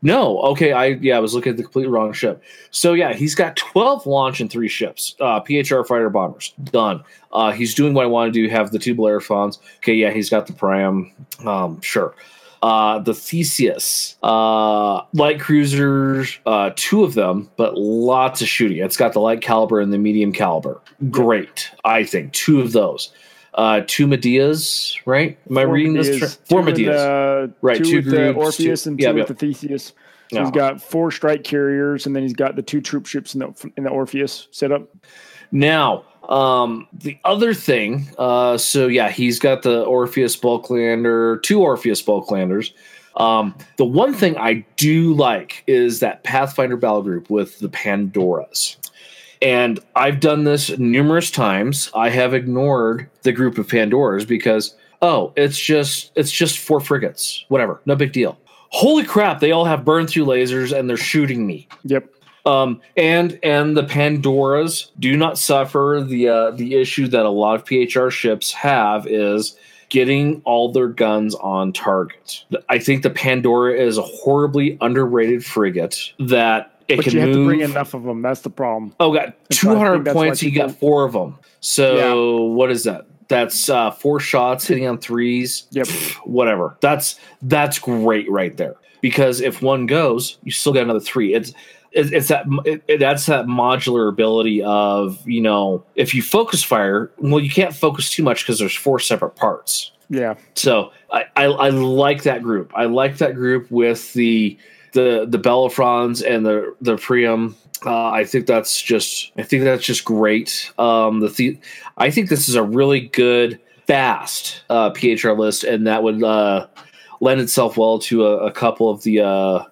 No. Okay. I yeah, I was looking at the completely wrong ship. So yeah, he's got twelve launch and three ships. Uh, PHR fighter bombers done. Uh, he's doing what I want to do. Have the two Bellerophons. Okay. Yeah, he's got the Priam. Um, sure. Uh, the Theseus, uh, light cruisers, uh, two of them, but lots of shooting. It's got the light caliber and the medium caliber. Great, I think. Two of those. Uh, two Medeas, right? Am I four reading Medeas, this? Tra- four Medeas. the- Right, Two two with the Orpheus two- and two yeah, with yeah. the Theseus. So Yeah. he's got four strike carriers, and then he's got the two troop ships in the in the Orpheus setup. Now, um, the other thing, uh, so yeah, he's got the Orpheus Bulklander, two Orpheus Bulklanders. Um, the one thing I do like is that Pathfinder battle group with the Pandoras. And I've done this numerous times. I have ignored the group of Pandoras because oh, it's just it's just four frigates, whatever, no big deal. Holy crap, they all have burn through lasers and they're shooting me. Yep. Um, and and the Pandoras do not suffer the uh, the issue that a lot of PHR ships have is getting all their guns on target. I think the Pandora is a horribly underrated frigate that it But can you have move. to bring enough of them. That's the problem. oh, got two hundred points. You got four of them. So what is that? That's uh, four shots hitting on threes Yep. whatever. That's that's great right there. Because if one goes, you still got another three. It's it, it's that it, it, that's that modular ability of you know if you focus fire, well you can't focus too much because there's four separate parts. Yeah. So I, I I like that group. I like that group with the the the Bellerophons and the the Priam. Uh, I think that's just I think that's just great. Um, the, the I think this is a really good fast uh, PHR list, and that would uh, lend itself well to a, a couple of the uh,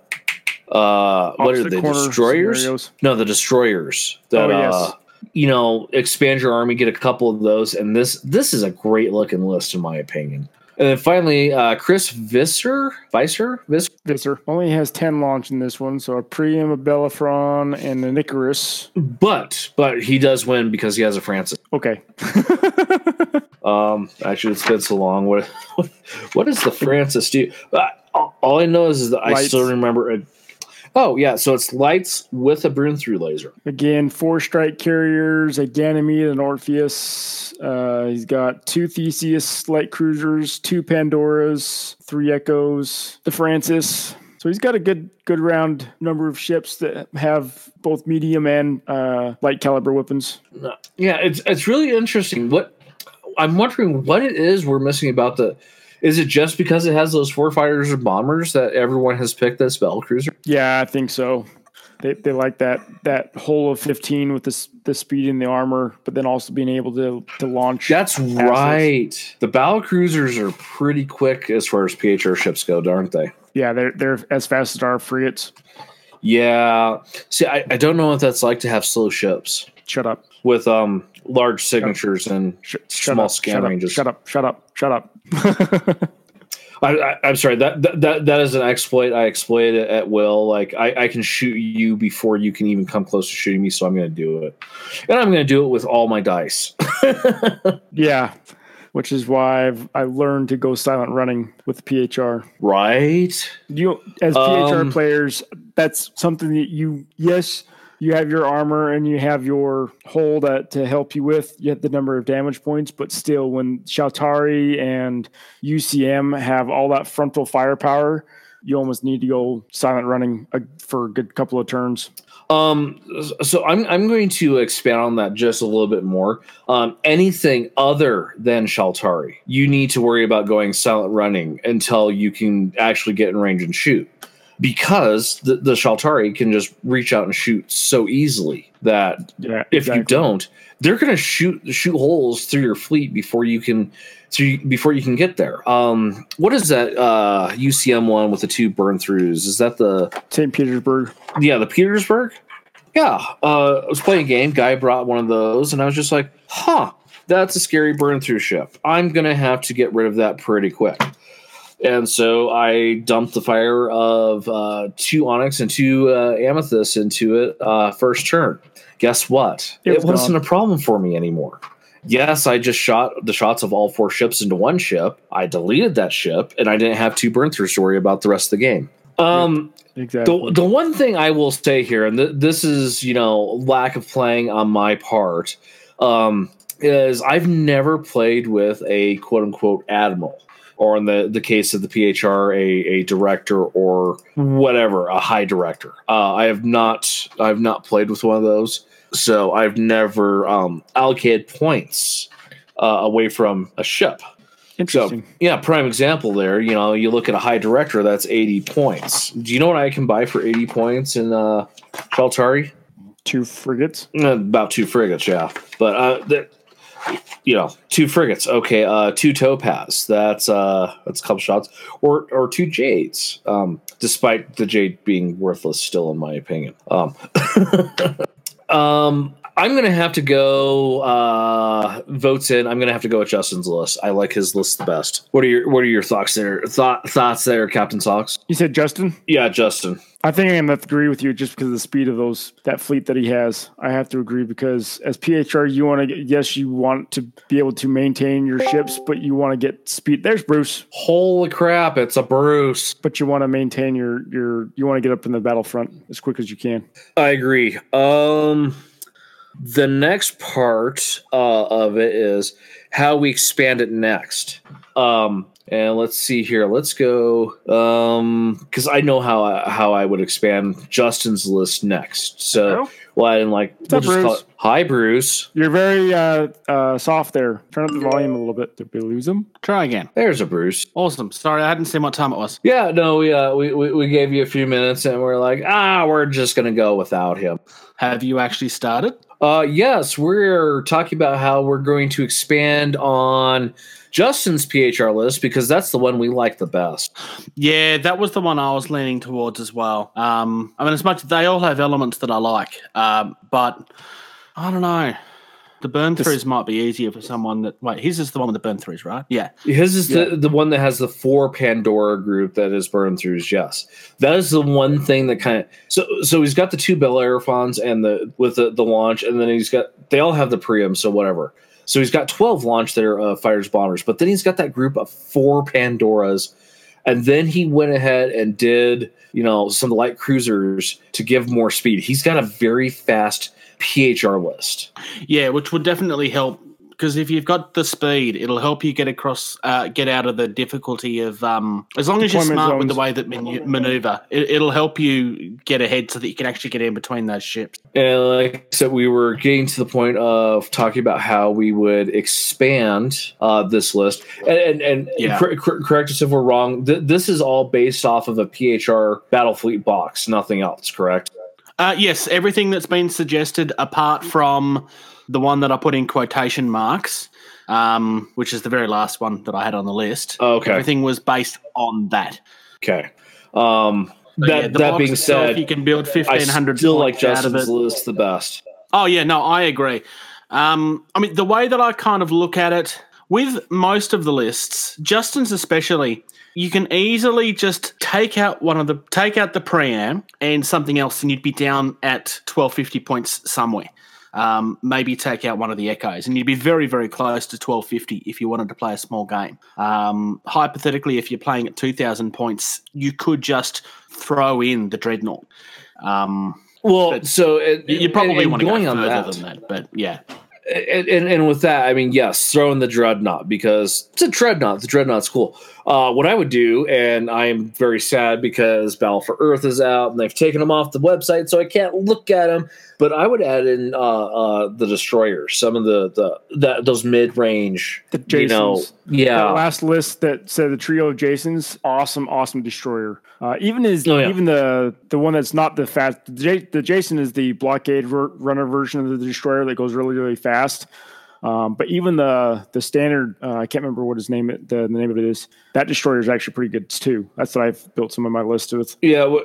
uh, what are corner destroyers? scenarios. No, the destroyers. That, Oh, yes. uh, you know, expand your army, get a couple of those, and this this is a great looking list in my opinion. And then finally, uh, Chris Visser, Visser, Visser. Visser only has ten launch in this one, so a Priam, a Bellerophon, and an Icarus. But but he does win because he has a Francis. Okay. Um, actually, it's been so long. What what does the Francis do? Uh, all- I know is, is that I Lights. still remember it. Oh yeah, so it's lights with a burn through laser. Again, four strike carriers, a Ganymede, an Orpheus. Uh, he's got two Theseus light cruisers, two Pandoras, three Echoes, the Francis. So he's got a good good round number of ships that have both medium and uh, light caliber weapons. Yeah, it's it's really interesting. What I'm wondering what it is we're missing about the. Is it just because it has those four fighters and bombers that everyone has picked this battle cruiser? Yeah, I think so. They, they like that that hole of 15 with this the speed in the armor, but then also being able to to launch. That's right. The battle cruisers are pretty quick as far as PHR ships go, aren't they? yeah, they're they're as fast as our frigates. Yeah. See, I, I don't know what that's like to have slow ships Shut up. with um large signatures and Sh- small up, scan shut ranges. Up, shut up. Shut up. Shut up. I, I, I'm sorry. That, that that that is an exploit. I exploit it at will. Like I, I can shoot you before you can even come close to shooting me. So I'm going to do it, and I'm going to do it with all my dice. yeah, which is why I've I learned to go silent running with PHR. right? You as PHR Um, players, that's something that you yes you have your armor and you have your hull that to help you with you the number of damage points, but still when Shaltari and UCM have all that frontal firepower, you almost need to go silent running for a good couple of turns. Um, so I'm I'm going to expand on that just a little bit more. Um, anything other than Shaltari, you need to worry about going silent running until you can actually get in range and shoot, because the, the Shaltari can just reach out and shoot so easily that Yeah, if you don't, they're going to shoot shoot holes through your fleet before you can through before you can get there. Um, what is that uh, UCM one with the two burn throughs? Is that the St. Petersburg. yeah, the Petersburg. Yeah, uh, I was playing a game. Guy brought one of those, and I was just like, "Huh, that's a scary burn through ship. I'm gonna have to get rid of that pretty quick." And so I dumped the fire of uh, two onyx and two uh, amethyst into it uh, first turn. Guess what? It It, was wasn't gone. a problem for me anymore. Yes, I just shot the shots of all four ships into one ship. I deleted that ship, and I didn't have two burn throughs to worry about the rest of the game. Um, Exactly. the, the one thing I will say here, and th- this is, you know, lack of playing on my part, um, is I've never played with a quote unquote admiral, or in the, the case of the PHR, a, a director or whatever, a high director. Uh, I have not I've not played with one of those, so I've never um, allocated points uh, away from a ship. So yeah, prime example there. You know, you look at a high director, that's eighty points. Do you know what I can buy for eighty points in uh Shaltari? Two frigates. Uh, about two frigates, yeah. But uh you know, two frigates. Okay, uh two topaz. That's uh that's a couple shots. Or or two jades. Um despite the jade being worthless still in my opinion. Um Um, I'm gonna have to go uh, votes in. I'm gonna have to go with Justin's list. I like his list the best. What are your What are your thoughts there? Thought thoughts there, Captain Socks? You said Justin? Yeah, Justin. I think I'm gonna have to agree with you just because of the speed of those that fleet that he has. I have to agree because as PHR, you want to yes, you want to be able to maintain your ships, but you want to get speed. There's Bruce, Holy crap! It's a Bruce. but you want to maintain your your you want to get up in the battlefront as quick as you can. I agree. Um, the next part uh, of it is how we expand it next. Um, and let's see here. Let's go. Um, because I know how I, how I would expand Justin's list next. So, well, I didn't like. What's up, Bruce? it, Hi, Bruce. You're very uh, uh, soft there. Turn up the volume a little bit. Did we lose him? Try again. There's a Bruce. Awesome. Sorry, I hadn't seen what time it was. Yeah, no, we uh, we, we we gave you a few minutes, and we're like, ah, we're just gonna go without him. Have you actually started? Uh, yes, we're talking about how we're going to expand on Justin's PHR list because that's the one we like the best. Yeah, that was the one I was leaning towards as well. Um, I mean, as much they all have elements that I like, um, but I don't know. The burn This- throughs might be easier for someone that. Wait, his is the one with the burn throughs, right? Yeah. His is the, the one that has the four Pandora group that is burn throughs. Yes, that is the one thing that kind of so so he's got the two Bellerophons and the with the, the launch, and then he's got they all have the Priam, so whatever. So he's got twelve launch there uh, fighters bombers, but then he's got that group of four Pandoras, and then he went ahead and did you know some light cruisers to give more speed. He's got a very fast PHR list. Yeah, which would definitely help because if you've got the speed, it'll help you get across, uh, get out of the difficulty of. Um, as long as you're Deployment smart with the way that manu- maneuver, it, it'll help you get ahead so that you can actually get in between those ships. And like I said, we were getting to the point of talking about how we would expand uh, this list. And, and, and Yeah. cor- cor- correct us if we're wrong. Th- this is all based off of a PHR battle fleet box, nothing else, correct? Uh, yes, everything that's been suggested, apart from the one that I put in quotation marks, um, which is the very last one that I had on the list. Okay. Everything was based on that. Okay. Um, But that yeah, that being itself, said, you can build fifteen hundred. still like Justin's list the best. Oh yeah, no, I agree. Um, I mean, the way that I kind of look at it with most of the lists, Justin's especially, you can easily just take out one of the take out the Priam and something else, and you'd be down at twelve fifty points somewhere. Um, maybe take out one of the echoes, and you'd be very, very close to twelve fifty if you wanted to play a small game. Um, hypothetically, if you're playing at two thousand points, you could just throw in the dreadnought. Um, Well, so it, you probably want to go going further on that, than that, but yeah. And, and, and with that, I mean, yes, throw in the dreadnought because it's a dreadnought. The dreadnought's cool. Uh, what I would do, and I am very sad because Battle for Earth is out and they've taken them off the website, so I can't look at them. But I would add in uh, uh, the destroyers, some of the the that those mid range, The you know, Jasons. yeah, That last list that said the trio of Jasons, awesome, awesome destroyer. Uh, even is Oh, yeah. even the the one that's not the fast. The, J, the Jason is the blockade r- runner version of the destroyer that goes really really fast. Um, but even the the standard, uh, I can't remember what his name the, the name of it is. That destroyer is actually pretty good too. That's what I've built some of my list with. yeah. Uh,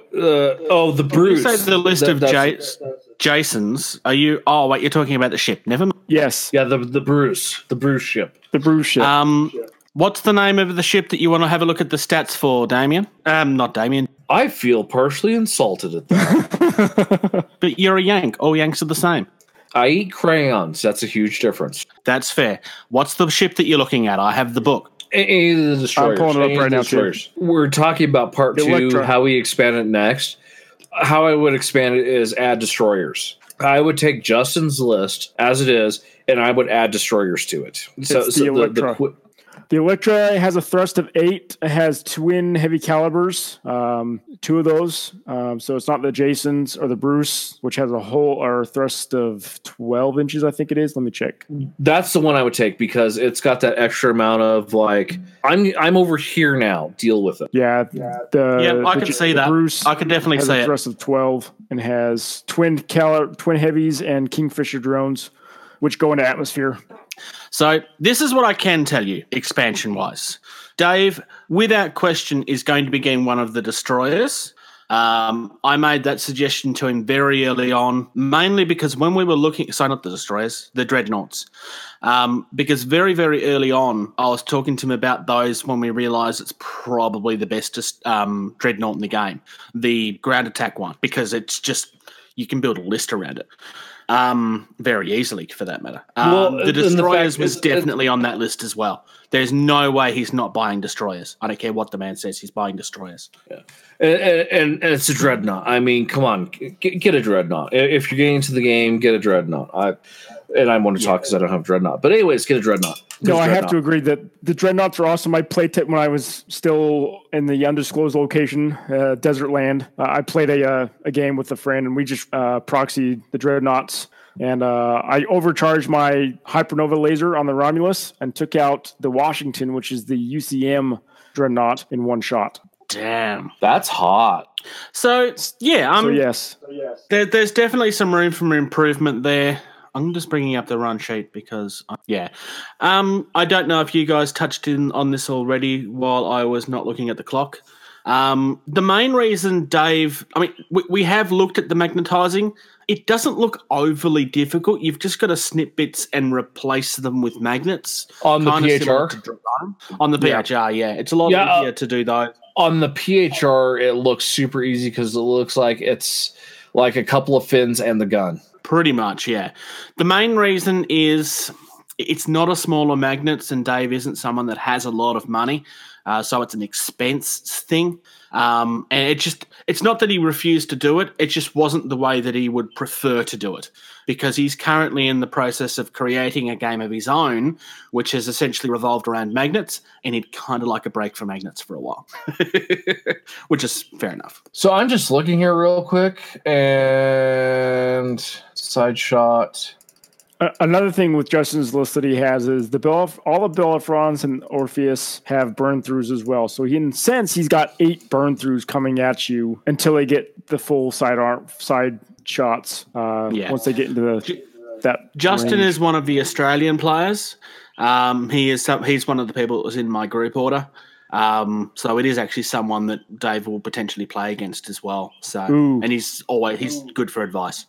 oh, the When Bruce. you say the list That- of that's- Jas- Jasons, are you? Oh, wait, you're talking about the ship. Never mind. Yes, yeah, the the Bruce, the Bruce ship. the Bruce ship. Um, what's the name of the ship that you want to have a look at the stats for, Damien? Um, not Damien, I feel partially insulted at that. but you're a Yank. All Yanks are the same. I eat crayons. That's a huge difference. That's fair. What's the ship that you're looking at? I have the book. A- Any of the destroyers. pulling it up right now, destroyers. We're talking about part two, Electra. how we expand it next. How I would expand it is add destroyers. I would take Justin's list as it is, and I would add destroyers to it. It's so the Electra. qui- The Electra has a thrust of eight. It has twin heavy calibers, um, two of those. Um, so it's not the Jasons or the Bruce, which has a whole or thrust of twelve inches. I think it is. Let me check. that's the one I would take because it's got that extra amount of like I'm I'm over here now. Deal with it. Yeah, the Yeah, I the can J- see the that. Bruce I can definitely has see a it. thrust of twelve and has twin cali- twin heavies and Kingfisher drones, which go into atmosphere. So this is what I can tell you, expansion wise. Dave, without question, is going to be getting one of the destroyers. Um, I made that suggestion to him very early on, mainly because when we were looking, sorry, not the destroyers, the dreadnoughts, um, because very, very early on, I was talking to him about those when we realised it's probably the best um, dreadnought in the game, the ground attack one, because it's just you can build a list around it um, very easily, for that matter. Um, Well, the and the destroyers was is- definitely on that list as well. There's no way he's not buying destroyers. I don't care what the man says; he's buying destroyers. And, and, and it's a dreadnought. I mean, come on, get, get a dreadnought. If you're getting into the game, get a dreadnought. I and I want to talk because I don't have dreadnought. But anyways, get a dreadnought. Get No, I have to agree that the dreadnoughts are awesome. I played it when I was still in the undisclosed location, uh, desert land. Uh, I played a uh, a game with a friend, and we just uh, proxied the dreadnoughts. And uh, I overcharged my hypernova laser on the Romulus and took out the Washington, which is the UCM dreadnought, in one shot. Damn. That's hot. So yeah, um, So yes, there, there's definitely some room for improvement there. I'm just bringing up the run sheet because uh, yeah, um, I don't know if you guys touched in on this already while I was not looking at the clock. Um, the main reason, Dave, I mean, we, we have looked at the magnetizing. It doesn't look overly difficult. You've just got to snip bits and replace them with magnets On the PHR? On the Yeah. PHR, yeah, it's a lot Yeah, uh, easier to do those. On the PHR, it looks super easy because it looks like it's like a couple of fins and the gun. Pretty much, yeah. The main reason is it's not a smaller magnets, and Dave isn't someone that has a lot of money, uh, so it's an expense thing. Um, and it just, it's not that he refused to do it, it just wasn't the way that he would prefer to do it because he's currently in the process of creating a game of his own, which has essentially revolved around magnets, and he'd kind of like a break from magnets for a while, which is fair enough. So I'm just looking here real quick and side shot. Another thing with Justin's list that he has is the Bell, all the Bellerophons and Orpheus have burn throughs as well. So he, in a sense, he's got eight burn throughs coming at you until they get the full side arm side shots. Uh, Yeah. once they get into the that Justin range. is one of the Australian players. Um, he is some, he's one of the people that was in my group order. Um, so it is actually someone that Dave will potentially play against as well. So Ooh. and he's always he's good for advice.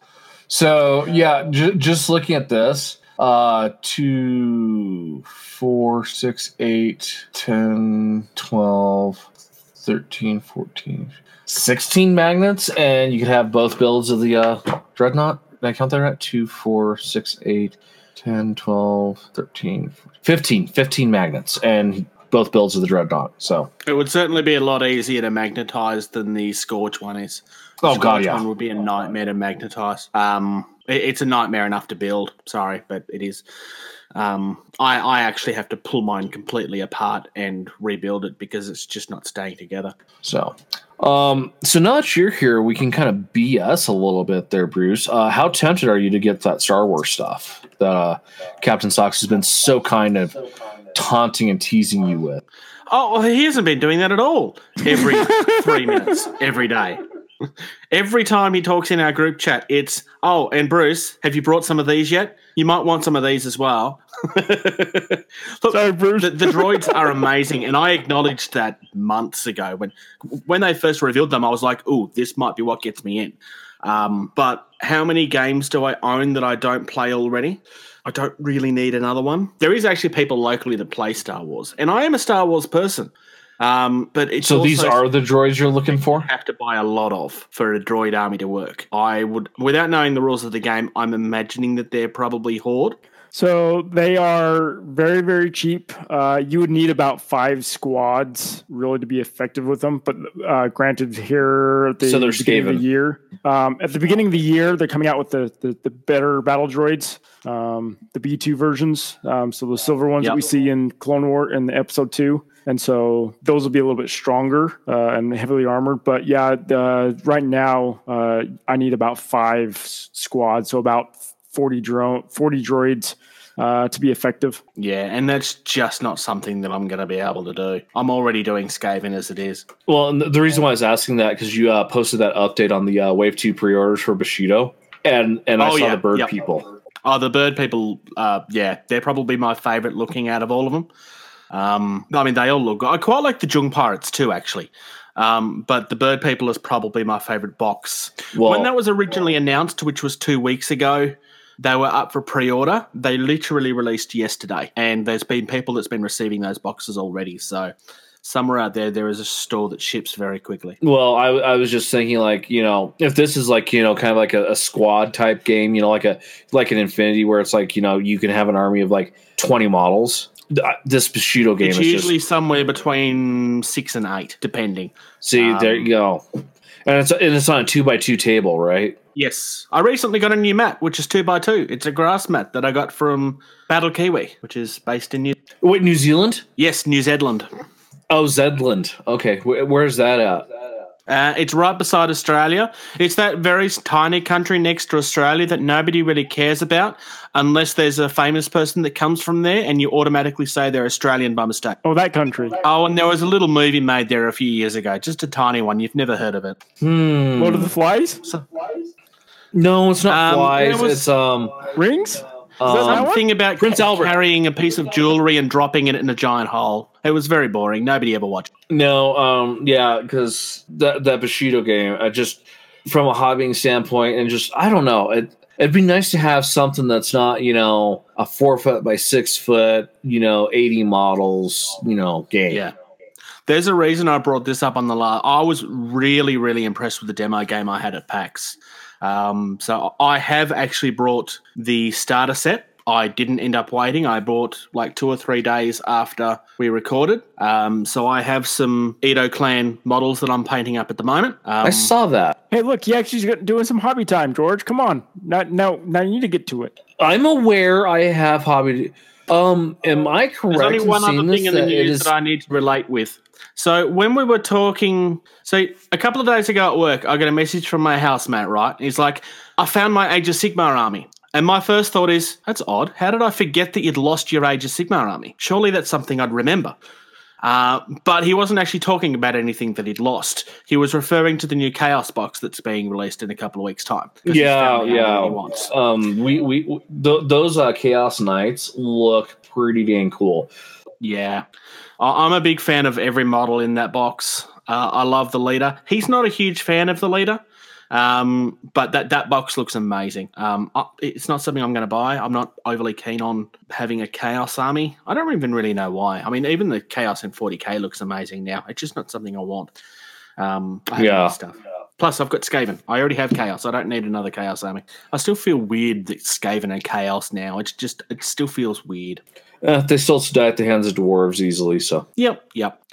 So yeah, j- just looking at this, uh, two, four, six, eight, 10, 12, 13, 14, 16 magnets, and you could have both builds of the uh, dreadnought. Did I count that right? Two, four, six, eight, 10, 12, 13, 15, 15 magnets, and both builds of the dreadnought. So, It would certainly be a lot easier to magnetize than the Scorch one is. Oh god, yeah. would be a nightmare to magnetize. Um, it- it's a nightmare enough to build. Sorry, but it is. Um, I, I actually have to pull mine completely apart and rebuild it because it's just not staying together. So, um, so now that you're here, we can kind of BS a little bit there, Bruce. Uh, how tempted are you to get that Star Wars stuff that uh, Captain Socks has been so kind of taunting and teasing you with? Oh, well, he hasn't been doing that at all. Every three minutes, every day. Every time he talks in our group chat, it's, oh, and Bruce, have you brought some of these yet? You might want some of these as well. Look, Sorry, Bruce. the, the droids are amazing, and I acknowledged that months ago when when they first revealed them. I was like, "Oh, this might be what gets me in." Um, but how many games do I own that I don't play already? I don't really need another one. There is actually people locally that play Star Wars, and I am a Star Wars person. Um, but it's So these are the droids you're looking for? have to buy a lot of for a droid army to work. I would, without knowing the rules of the game, I'm imagining that they're probably horde. So they are very, very cheap. Uh, you would need about five squads really to be effective with them. But uh, granted, here at the So they're beginning of the year, um, at the beginning of the year, they're coming out with the the, the better battle droids, um, the B two versions. Um, so the silver ones that we see in Clone War in the Episode two. And so those will be a little bit stronger uh, and heavily armored. But yeah, the, right now uh, I need about five s- squads, so about forty drone, forty droids uh, to be effective. Yeah, and that's just not something that I'm going to be able to do. I'm already doing Skaven as it is. Well, and the- the reason why I was asking that because you uh, posted that update on the uh, Wave Two pre-orders for Bushido, and and I Oh, saw yeah, the bird yep. people. Oh, the bird people, uh, yeah, they're probably my favorite looking out of all of them. Um, I mean, they all look. I quite like the Jung pirates too, actually. Um, but the bird people is probably my favorite box. Well, when that was originally announced, which was two weeks ago, they were up for pre-order. They literally released yesterday, and there's been people that's been receiving those boxes already. So somewhere out there, there is a store that ships very quickly. Well, I, I was just thinking, like you know, if this is like you know, kind of like a, a squad type game, you know, like a like an Infinity, where it's like you know, you can have an army of like twenty models. Th- This Bushido game It's is usually just somewhere between six and eight, depending. see there um, you go, and it's and it's on a two by two table, right? Yes, I recently got a new mat, which is two by two. It's a grass mat that I got from Battle Kiwi, which is based in New. Wait, New Zealand? Yes, New Zealand. Oh, Zedland. Okay, Wh- where's that at? Uh, it's right beside Australia. It's that very tiny country next to Australia that nobody really cares about, unless there's a famous person that comes from there, and you automatically say they're Australian by mistake. Oh, that country. Oh, and there was a little movie made there a few years ago, just a tiny one. You've never heard of it. Hmm. Lord of the Flies? No, it's not Um, flies. it was- it's um. Rings? Um, that one? Something about Prince Albert. carrying a piece of jewelry and dropping it in a giant hole. It was very boring. Nobody ever watched. it. No, um, yeah, because that that Bushido game, I just from a hobbying standpoint, and just I don't know, it it'd be nice to have something that's not you know a four foot by six foot, you know, eighty models, you know, game. Yeah. There's a reason I brought this up on the last. I was really, really impressed with the demo game I had at PAX. Um, so I have actually brought the starter set. I didn't end up waiting. I bought like two or three days after we recorded. Um, so I have some Ito Clan models that I'm painting up at the moment. Um, I saw that. Hey, look, you actually got doing some hobby time, George. Come on. Now, now, now you need to get to it. I'm aware I have hobby. Um, am I correct? There's only in one other thing in the news is- that I need to relate with. So when we were talking, so a couple of days ago at work, I got a message from my housemate. Right, he's like, "I found my Age of Sigmar army." And my first thought is, that's odd. How did I forget that you'd lost your Age of Sigmar army? Surely that's something I'd remember. Uh, but he wasn't actually talking about anything that he'd lost. He was referring to the new Chaos box that's being released in a couple of weeks' time. Yeah, yeah. Um, we we th- those uh, Chaos Knights look pretty dang cool. Yeah, I'm a big fan of every model in that box. Uh, I love the leader. He's not a huge fan of the leader, um, but that that box looks amazing. Um, I- it's not something I'm going to buy. I'm not overly keen on having a Chaos army. I don't even really know why. I mean, even the Chaos in 40k looks amazing now. It's just not something I want. Um, I Yeah. stuff. Plus, I've got Skaven. I already have Chaos. I don't need another Chaos army. I still feel weird that Skaven and Chaos now. It's just it still feels weird. Uh, they still die at the hands of dwarves easily. So Yep, yep.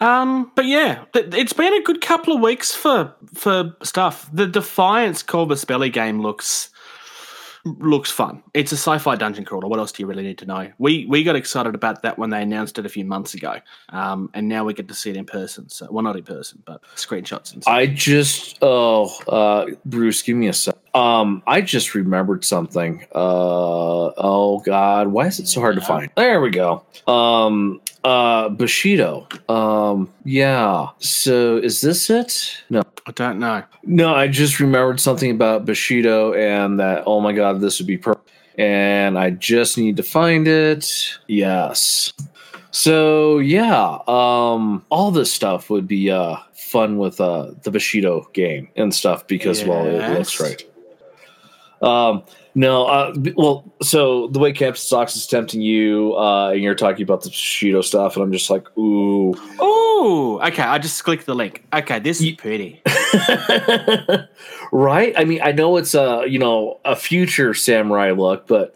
Um, but yeah, th- it's been a good couple of weeks for for stuff. The Defiance Corvus Belli game looks looks fun. It's a sci-fi dungeon crawler. What else do you really need to know? We we got excited about that when they announced it a few months ago, um, and now we get to see it in person. So, well, not in person, but screenshots and stuff. I just oh uh, Bruce, give me a sec. Um, I just remembered something. Uh, oh God, why is it so hard to find? There we go. Um, uh, Bushido. Um, yeah. So is this it? No. I don't know. No, I just remembered something about Bushido and that, oh my god, this would be perfect. And I just need to find it. Yes. So yeah, um, all this stuff would be uh fun with uh the Bushido game and stuff because well it looks right. Um no, uh, well, so the way Captain Socks is tempting you, uh, and you're talking about the Bushido stuff, and I'm just like, ooh, Oh, okay. I just clicked the link. Okay, this is pretty. right? I mean, I know it's a you know a future samurai look, but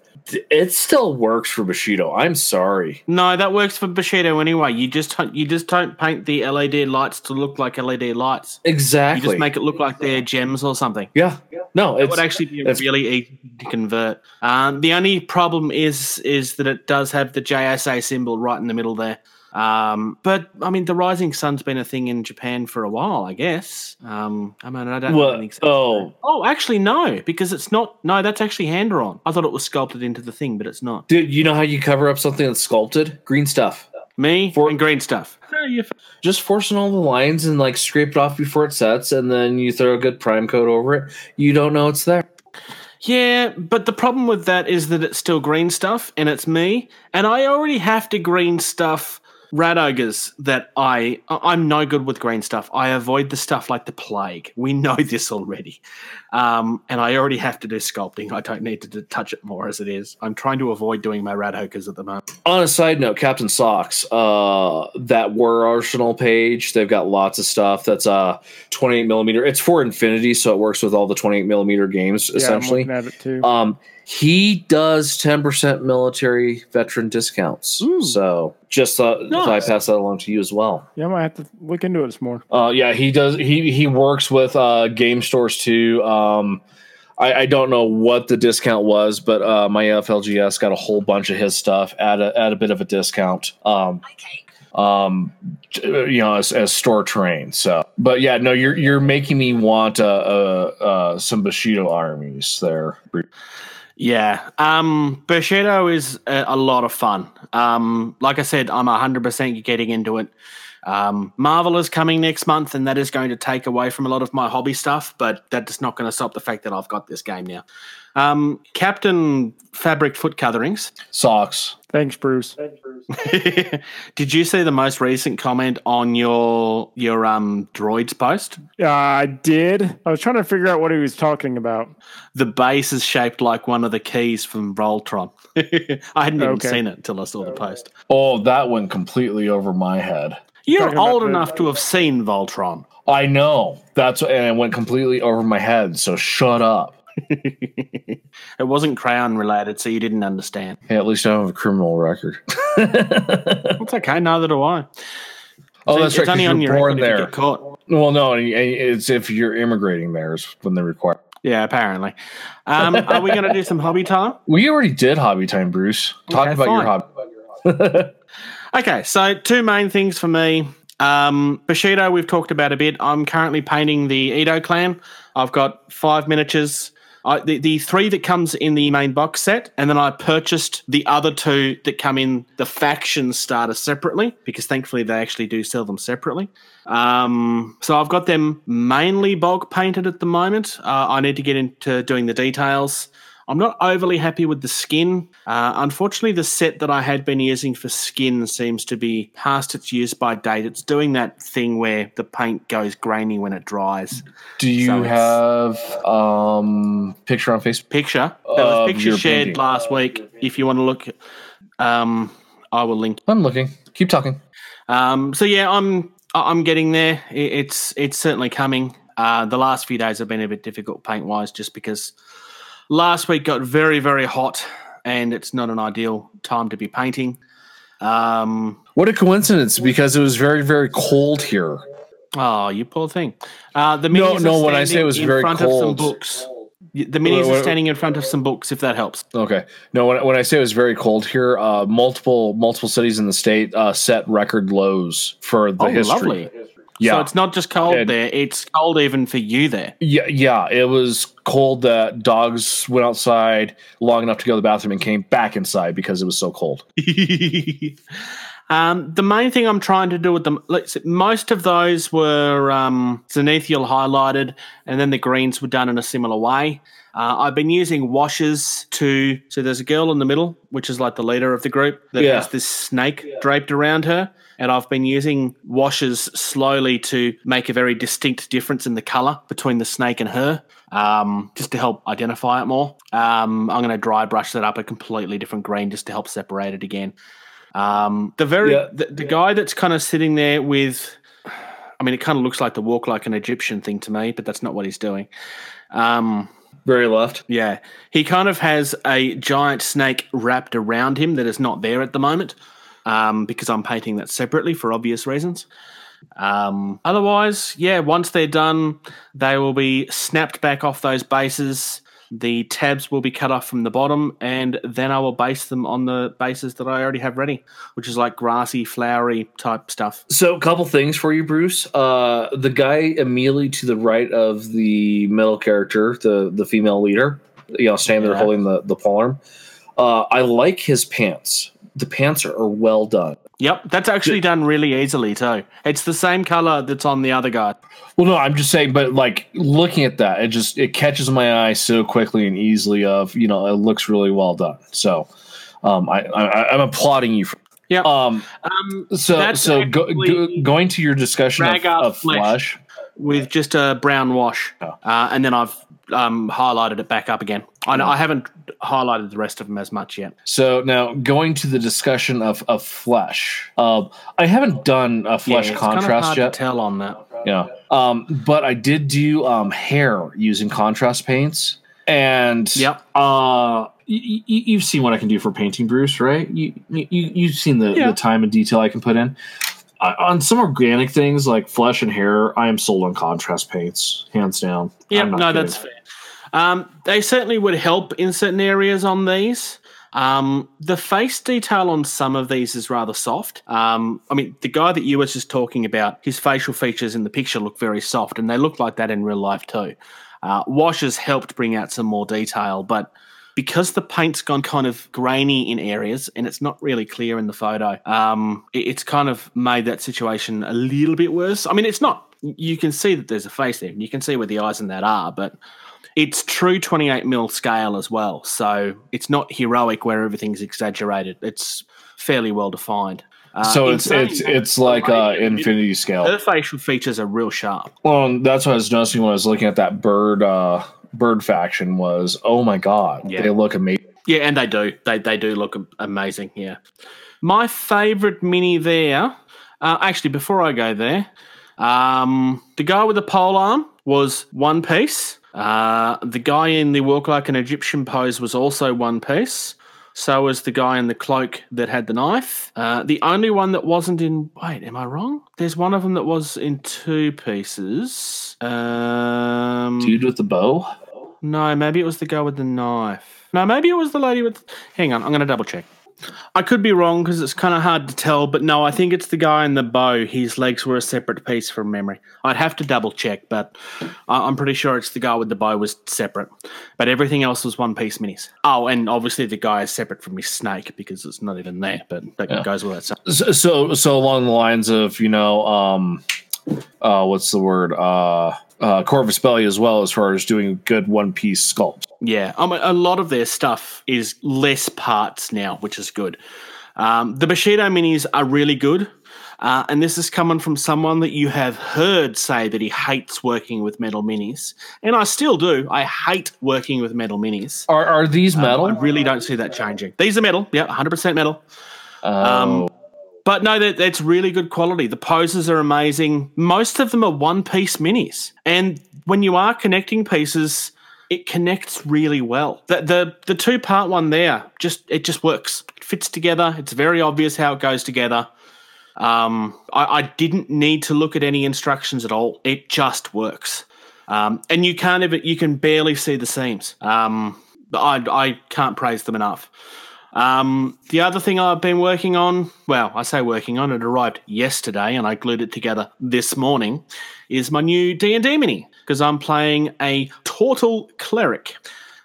it still works for Bushido. I'm sorry. No, that works for Bushido anyway. You just don't- you just don't paint the LED lights to look like LED lights. Exactly. You just make it look like they're gems or something. yeah. No, It would actually be really easy to convert. Um, the only problem is is that it does have the JSA symbol right in the middle there. Um, but I mean, the Rising Sun's been a thing in Japan for a while, I guess. Um, I mean, I don't What? have any sense Oh. oh, actually, no, because it's not. No, that's actually hand drawn. I thought it was sculpted into the thing, but it's not. dude. You know how you cover up something that's sculpted? Green stuff. Me For- and green stuff. No, you're f- Just forcing all the lines and like scrape it off before it sets, and then you throw a good prime coat over it. You don't know it's there. Yeah, but the problem with that is that it's still green stuff and it's me, and I already have to green stuff rat ogres that I I- I'm no good with green stuff. I avoid the stuff like the plague. We know this already, um, and I already have to do sculpting. I don't need to d- touch it more as it is. I'm trying to avoid doing my rat ogres at the moment. On a side note, Captain Socks, uh, that War Arsenal page, they've got lots of stuff that's uh 28 millimeter. It's for Infinity, so it works with all the 28 millimeter games Yeah, I'm essentially. looking at it too. Um, he does 10% military veteran discounts. Ooh. So just thought thought I pass that along to you as well. yeah, I might have to look into it some more. Uh, yeah, he does. He he works with uh, game stores too. Um, I, I don't know what the discount was, but uh, my FLGS got a whole bunch of his stuff at a at a bit of a discount. Um, um, you know, as, as store terrain. So, but yeah, no, you're you're making me want uh, uh, uh some Bushido armies there. Yeah, um, Bushido is a, a lot of fun. Um, like I said, I'm 100% getting into it. Um, Marvel is coming next month, and that is going to take away from a lot of my hobby stuff, but that's not going to stop the fact that I've got this game now. Um, Captain Fabric Foot Coverings. Socks. Thanks, Bruce. Did you see the most recent comment on your your um droids post? Uh, I did. I was trying to figure out what he was talking about. The base is shaped like one of the keys from Voltron. I hadn't even Okay. seen it until I saw the post. Oh, that went completely over my head. You're Talking old enough to have seen Voltron. I know that's and it went completely over my head. So shut up. it wasn't crayon related, so you didn't understand. Hey, at least I have a criminal record. It's okay, neither do I. Oh, So that's it's right. only on you're your born you there. get. Well, no, it's if you're immigrating there is when they require. Yeah, apparently. Um, are we going to do some hobby time? We already did hobby time, Bruce. Talk Okay, about your hobby. Okay, so two main things for me. Um, Bushido, we've talked about a bit. I'm currently painting the Ito clan. I've got five miniatures. I, the, the three that comes in the main box set, and then I purchased the other two that come in the faction starter separately because thankfully they actually do sell them separately. Um, so I've got them mainly bulk painted at the moment. Uh, I need to get into doing the details. I'm not overly happy with the skin. Uh, unfortunately, the set that I had been using for skin seems to be past its use by date. It's doing that thing where the paint goes grainy when it dries. Do you So have um picture on Facebook? Picture. There was picture shared painting. last week. If you want to look, um, I will link. I'm looking. Keep talking. Um, so yeah, I'm I'm getting there. It's it's certainly coming. Uh, the last few days have been a bit difficult paint wise, just because last week got very very hot, and it's not an ideal time to be painting. Um, What a coincidence! Because it was very very cold here. oh, you poor thing. Uh, the No, minis are no, when I say it was in very front of some cold- books. The minis Wait, are standing in front of some books. If that helps. Okay. No, when, when I say it was very cold here, uh, multiple multiple cities in the state uh, set record lows for the oh, history. lovely. Yeah. So it's not just cold And- there; it's cold even for you there. Yeah, yeah, it was cold that dogs went outside long enough to go to the bathroom and came back inside because it was so cold. um, the main thing I'm trying to do with them, most of those were um, zenithial highlighted, and then the greens were done in a similar way. Uh, I've been using washes to. So there's a girl in the middle, which is like the leader of the group, that Yeah. has this snake draped around her. And I've been using washes slowly to make a very distinct difference in the color between the snake and her, um, just to help identify it more. Um, I'm going to dry brush that up a completely different green just to help separate it again. Um, the very Yeah. the, the guy that's kind of sitting there with, I mean, it kind of looks like the walk like an Egyptian thing to me, but that's not what he's doing. Um, Very left. yeah, he kind of has a giant snake wrapped around him that is not there at the moment, um, because I'm painting that separately for obvious reasons. Um, otherwise, yeah, once they're done, they will be snapped back off those bases. The tabs will be cut off from the bottom, and then I will base them on the bases that I already have ready, which is like grassy, flowery type stuff. So, a couple things for you, Bruce. Uh, the guy immediately to the right of the middle character, the the female leader, you know, standing there holding the the polearm. Uh, I like his pants. The pants are, are well done. Yep, that's actually done really easily too. It's the same color that's on the other guy. Well, no, I'm just saying, but like looking at that, it just it catches my eye so quickly and easily. Of you know, it looks really well done. So, um, I, I I'm applauding you. For, Yep. Um. Um, So so go, go, going to your discussion of, of flesh. flesh. With just a brown wash, Oh. uh, and then I've um, highlighted it back up again. I, know, I haven't highlighted the rest of them as much yet. So now going to the discussion of of flesh. Um, I haven't done a flesh yeah, contrast hard yet. To tell on that. Yeah. Um, but I did do um hair using contrast paints. And Yep. uh you've seen what I can do for painting, Bruce, right? You, you you've seen the, Yeah. the time and detail I can put in. On some organic things like flesh and hair, I am sold on contrast paints, hands down. Yeah, no, not that's fair. Um, they certainly would help in certain areas on these. Um, the face detail on some of these is rather soft. Um, I mean, the guy that you were just talking about, his facial features in the picture look very soft, and they look like that in real life too. Uh, wash has helped bring out some more detail, but because the paint's gone kind of grainy in areas and it's not really clear in the photo, um, it- it's kind of made that situation a little bit worse. I mean, it's not. You can see that there's a face there, and you can see where the eyes and that are, but it's true 28 mil scale as well. So it's not heroic where everything's exaggerated. It's fairly well defined. Uh, so it's it's it's like uh lady in the middle, infinity scale. Her facial features are real sharp. Well, that's what I was noticing when I was looking at that bird uh bird faction was oh my god, Yeah. they look amazing. Yeah, and they do. They they do look amazing. Yeah. My favorite mini there. Uh, actually, before I go there, um, the guy with the pole arm was one piece. Uh, the guy in the walk like an Egyptian pose was also one piece. So was the guy in the cloak that had the knife. Uh, the only one that wasn't in. Wait, am I wrong? There's one of them that was in two pieces. Um, Dude with the bow. no, maybe it was the guy with the knife. No, maybe it was the lady with. Hang on, I'm going to double check. I could be wrong because it's kind of hard to tell, but no, I think it's the guy in the bow. His legs were a separate piece from memory. I'd have to double check, but I'm pretty sure it's the guy with the bow was separate. But everything else was one piece minis. Oh, and obviously the guy is separate from his snake because it's not even there, but that Yeah. goes with that. So, So, so so along the lines of you know um uh what's the word uh uh corvus belli as well as far as doing good one piece sculpt yeah, I mean, a lot of their stuff is less parts now, which is good. Um, the Bushido minis are really good. Uh, and this is coming from someone that you have heard say that he hates working with metal minis. And I still do. I hate working with metal minis. are are these Um, metal I really don't see that changing. These are metal. Yeah, 100% metal. Oh. Um, but no, that, that's really good quality. The poses are amazing. Most of them are one piece minis. And when you are connecting pieces, it connects really well. The the, the two part one there, just it just works. It fits together. It's very obvious how it goes together. Um, I, I didn't need to look at any instructions at all. It just works. Um, and you can't even you can barely see the seams. Um, I I can't praise them enough. Um, the other thing I've been working on, well, I say working on, it arrived yesterday, and I glued it together this morning, is my new D and D mini because I'm playing a Tortle cleric.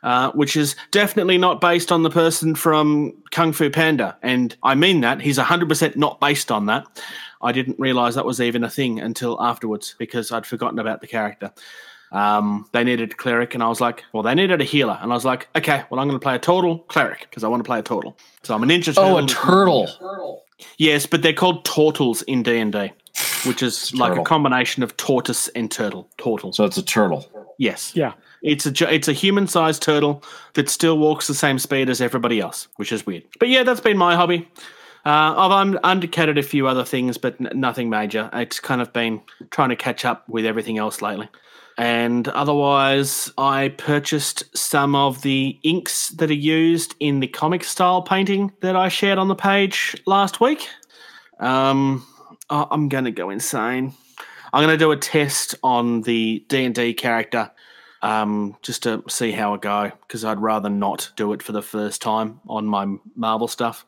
Uh, which is definitely not based on the person from Kung Fu Panda. And I mean that. He's 100% not based on that. I didn't realize that was even a thing until afterwards because I'd forgotten about the character. Um, they needed a cleric, and I was like, well, they needed a healer. And I was like, okay, well, I'm going to play a turtle cleric because I want to play a turtle. So I'm an ninja oh a turtle. turtle Yes, but they're called tortles in D&D, which is like turtle. a combination of tortoise and turtle. Turtle. so it's a turtle yes. Yeah. It's a it's a human sized turtle that still walks the same speed as everybody else, which is weird. But yeah, that's been my hobby. Uh, I've un- undercutted a few other things, but n- nothing major. It's kind of been trying to catch up with everything else lately. And otherwise, I purchased some of the inks that are used in the comic style painting that I shared on the page last week. Um, I- I'm to go insane. I'm to do a test on the D and D character um, just to see how it go because I'd rather not do it for the first time on my Marvel stuff.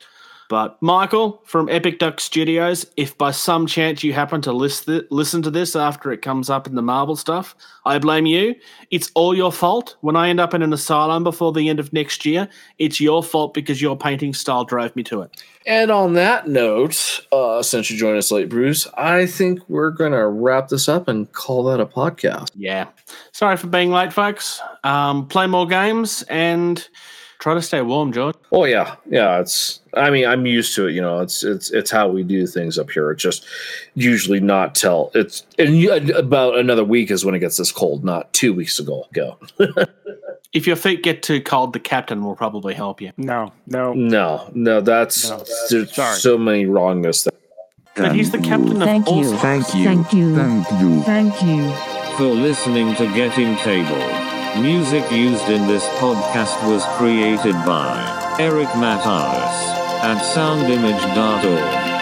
But Michael from Epic Duck Studios, if by some chance you happen to listen to this after it comes up in the Marvel stuff, I blame you. It's all your fault. When I end up in an asylum before the end of next year, it's your fault because your painting style drove me to it. and on that note uh since you joined us late bruce i think we're gonna wrap this up and call that a podcast Yeah. Sorry for being late, folks. Um, play more games and try to stay warm, George. Oh yeah, yeah. It's. I mean, I'm used to it. You know, it's it's it's how we do things up here. It's just usually not till it's and you, about another week is when it gets this cold. Not two weeks ago. Go. If your feet get too cold, the captain will probably help you. No, no. No, no. That's No. there's Sorry. so many wrongness. There. But he's the captain of Thank you. Thank you. Thank you. Thank you. Thank you. For listening to Getting Tabled. Music used in this podcast was created by Eric Matthews at soundimage.org.